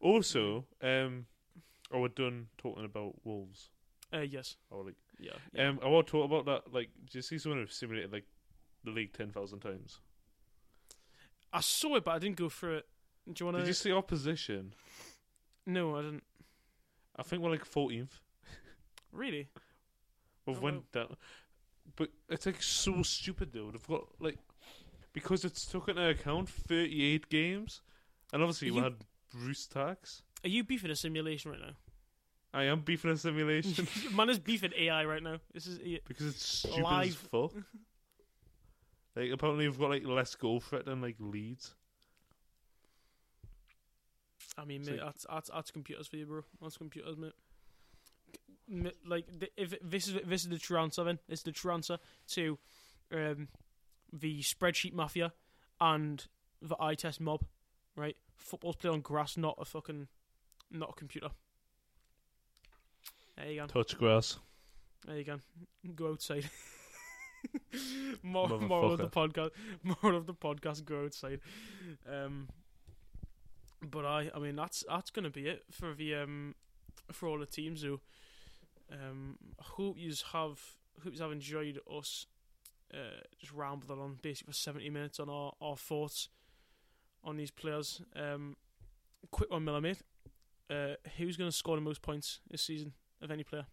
Also, um, oh, we're done talking about Wolves. Uh, yes, Oh, like, yeah. yeah. um, I want to talk about that. Like, do you see someone who simulated like the league ten thousand times? I saw it, but I didn't go through it. Do you want Did to? you see opposition? No, I didn't. I think we're like fourteenth. Really? We've Oh, went down, but it's like so stupid though. They've got like because it's took into account thirty-eight games, and obviously we You- had Bruce Tax. Are you beefing a simulation right now? I am beefing a simulation [LAUGHS] Man is beefing AI right now. This is because it's stupid Live. as fuck. [LAUGHS] Like apparently we've got like less goal threat than like Leeds. I mean, mate, like- that's, that's that's computers for you, bro. That's computers, mate. M- Like, if this is this is the true answer, then it's the true answer to um, the spreadsheet mafia and the eye test mob, right? Football's played on grass, not a fucking, not a computer. There you go. Touch grass. There you go. Go outside. [LAUGHS] More, moral of the podcast. [LAUGHS] Moral of the podcast. Go outside. Um, but I, I mean, that's that's gonna be it for the um, for all the teams. Who, Um, I hope you have hope you have enjoyed us uh, just rambling on basically for seventy minutes on our, our thoughts on these players. Um, quick one, Miller, mate. Uh, who's going to score the most points this season of any player?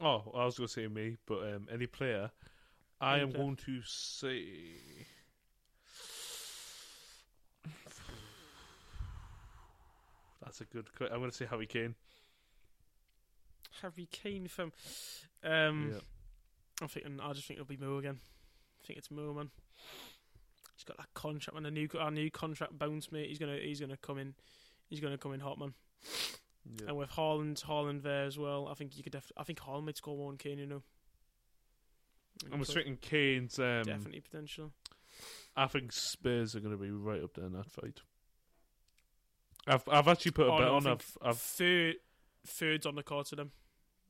Oh, I was going to say me, but um, any player. I Any am player. going to say. That's a good. I'm going to say Harry Kane. Harry Kane from. Um, yeah. I'm thinking. I just think it'll be Mo again. I think it's Mo, man. He's got that contract, man. A new, our new contract bounce, mate. He's gonna, he's gonna come in. He's gonna come in hot, man. Yeah. And with Haaland, Haaland there as well. I think you could. Def- I think Haaland might score more than Kane. You know. I'm restricting Kane's. Um, Definitely potential. I think Spurs are going to be right up there in that fight. I've I've actually put a Oh, bet no, on. I've I've Third, third's on the card to them.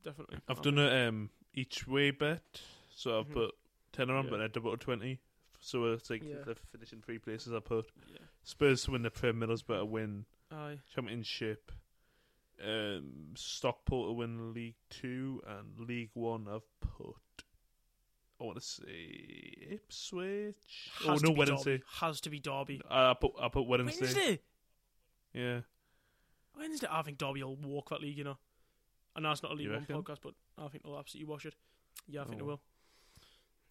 Definitely. I've done a um each way bet, so I've Mhm. put ten on, Yeah. but I double twenty. So it's like Yeah. the finishing three places I put Yeah. Spurs to win the Premier Middlesbrough to win Aye. Championship, um, Stockport to win League Two and League One. I've put. I want to say Ipswich. Has oh no, Wednesday. Derby. Has to be Derby. I I put I put Wednesday. Wednesday. Yeah. Wednesday. I think Derby will walk that league. You know. I know it's not a League One podcast, but I think they'll absolutely wash it. Yeah, I think Oh. they will.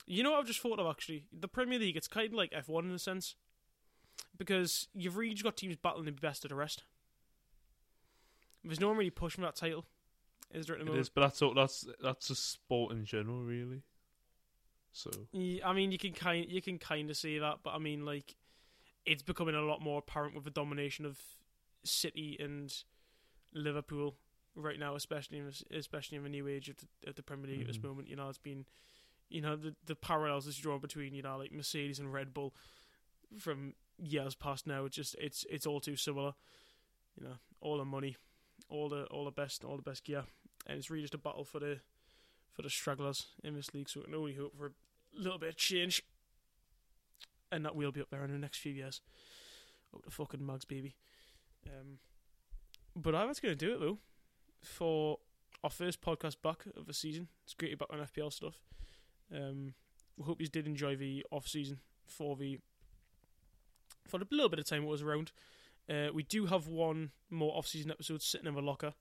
You know what I've just thought of actually? The Premier League, it's kind of like F1 in a sense. Because you've really just got teams battling to be best of the rest. There's no one really pushing for that title, is there at the It moment? is, but that's all. That's that's a sport in general, really. So Yeah, I mean, you can kind you can kind of see that, but I mean, like, it's becoming a lot more apparent with the domination of City and Liverpool right now, especially in especially in the new age of the, of the Premier League at this Mhm. moment. You know, it's been, you know, the the parallels that's drawn between you know like Mercedes and Red Bull from years past now. It's just it's it's all too similar. You know, all the money, all the all the best, all the best gear, and it's really just a battle for the for the stragglers in this league. So we can only hope for a little bit of change, and that we'll be up there in the next few years. Up the fucking mugs, baby. Um, but I was going to do it though for our first podcast back of the season. It's great to be back on FPL stuff. Um, we hope you did enjoy the off season for the for the little bit of time it was around. Uh, we do have one more off season episode sitting in the locker,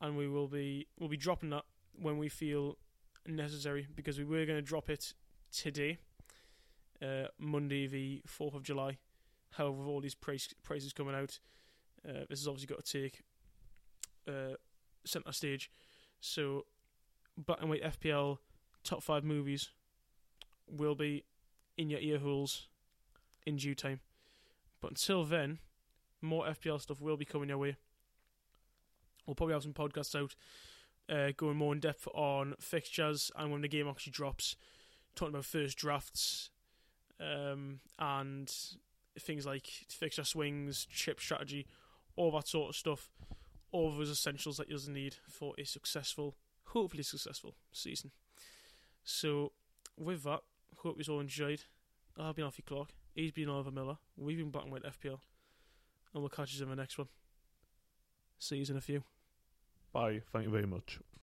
and we will be we'll be dropping that when we feel necessary because we were going to drop it today, uh, Monday the fourth of July. However, with all these price prices coming out, uh, this has obviously got to take uh, centre stage. So, black and white FPL top five movies will be in your ear holes in due time. But until then, more FPL stuff will be coming your way. We'll probably have some podcasts out uh, going more in depth on fixtures and when the game actually drops, talking about first drafts um, and things like fixture swings, chip strategy, all that sort of stuff. All those essentials that you'll need for a successful, hopefully successful season. So, with that, hope you all enjoyed. I've been Alfie Clark. He's been Oliver Miller. We've been Black and White FPL. And we'll catch you in the next one. See you in a few. bye. Thank you very much.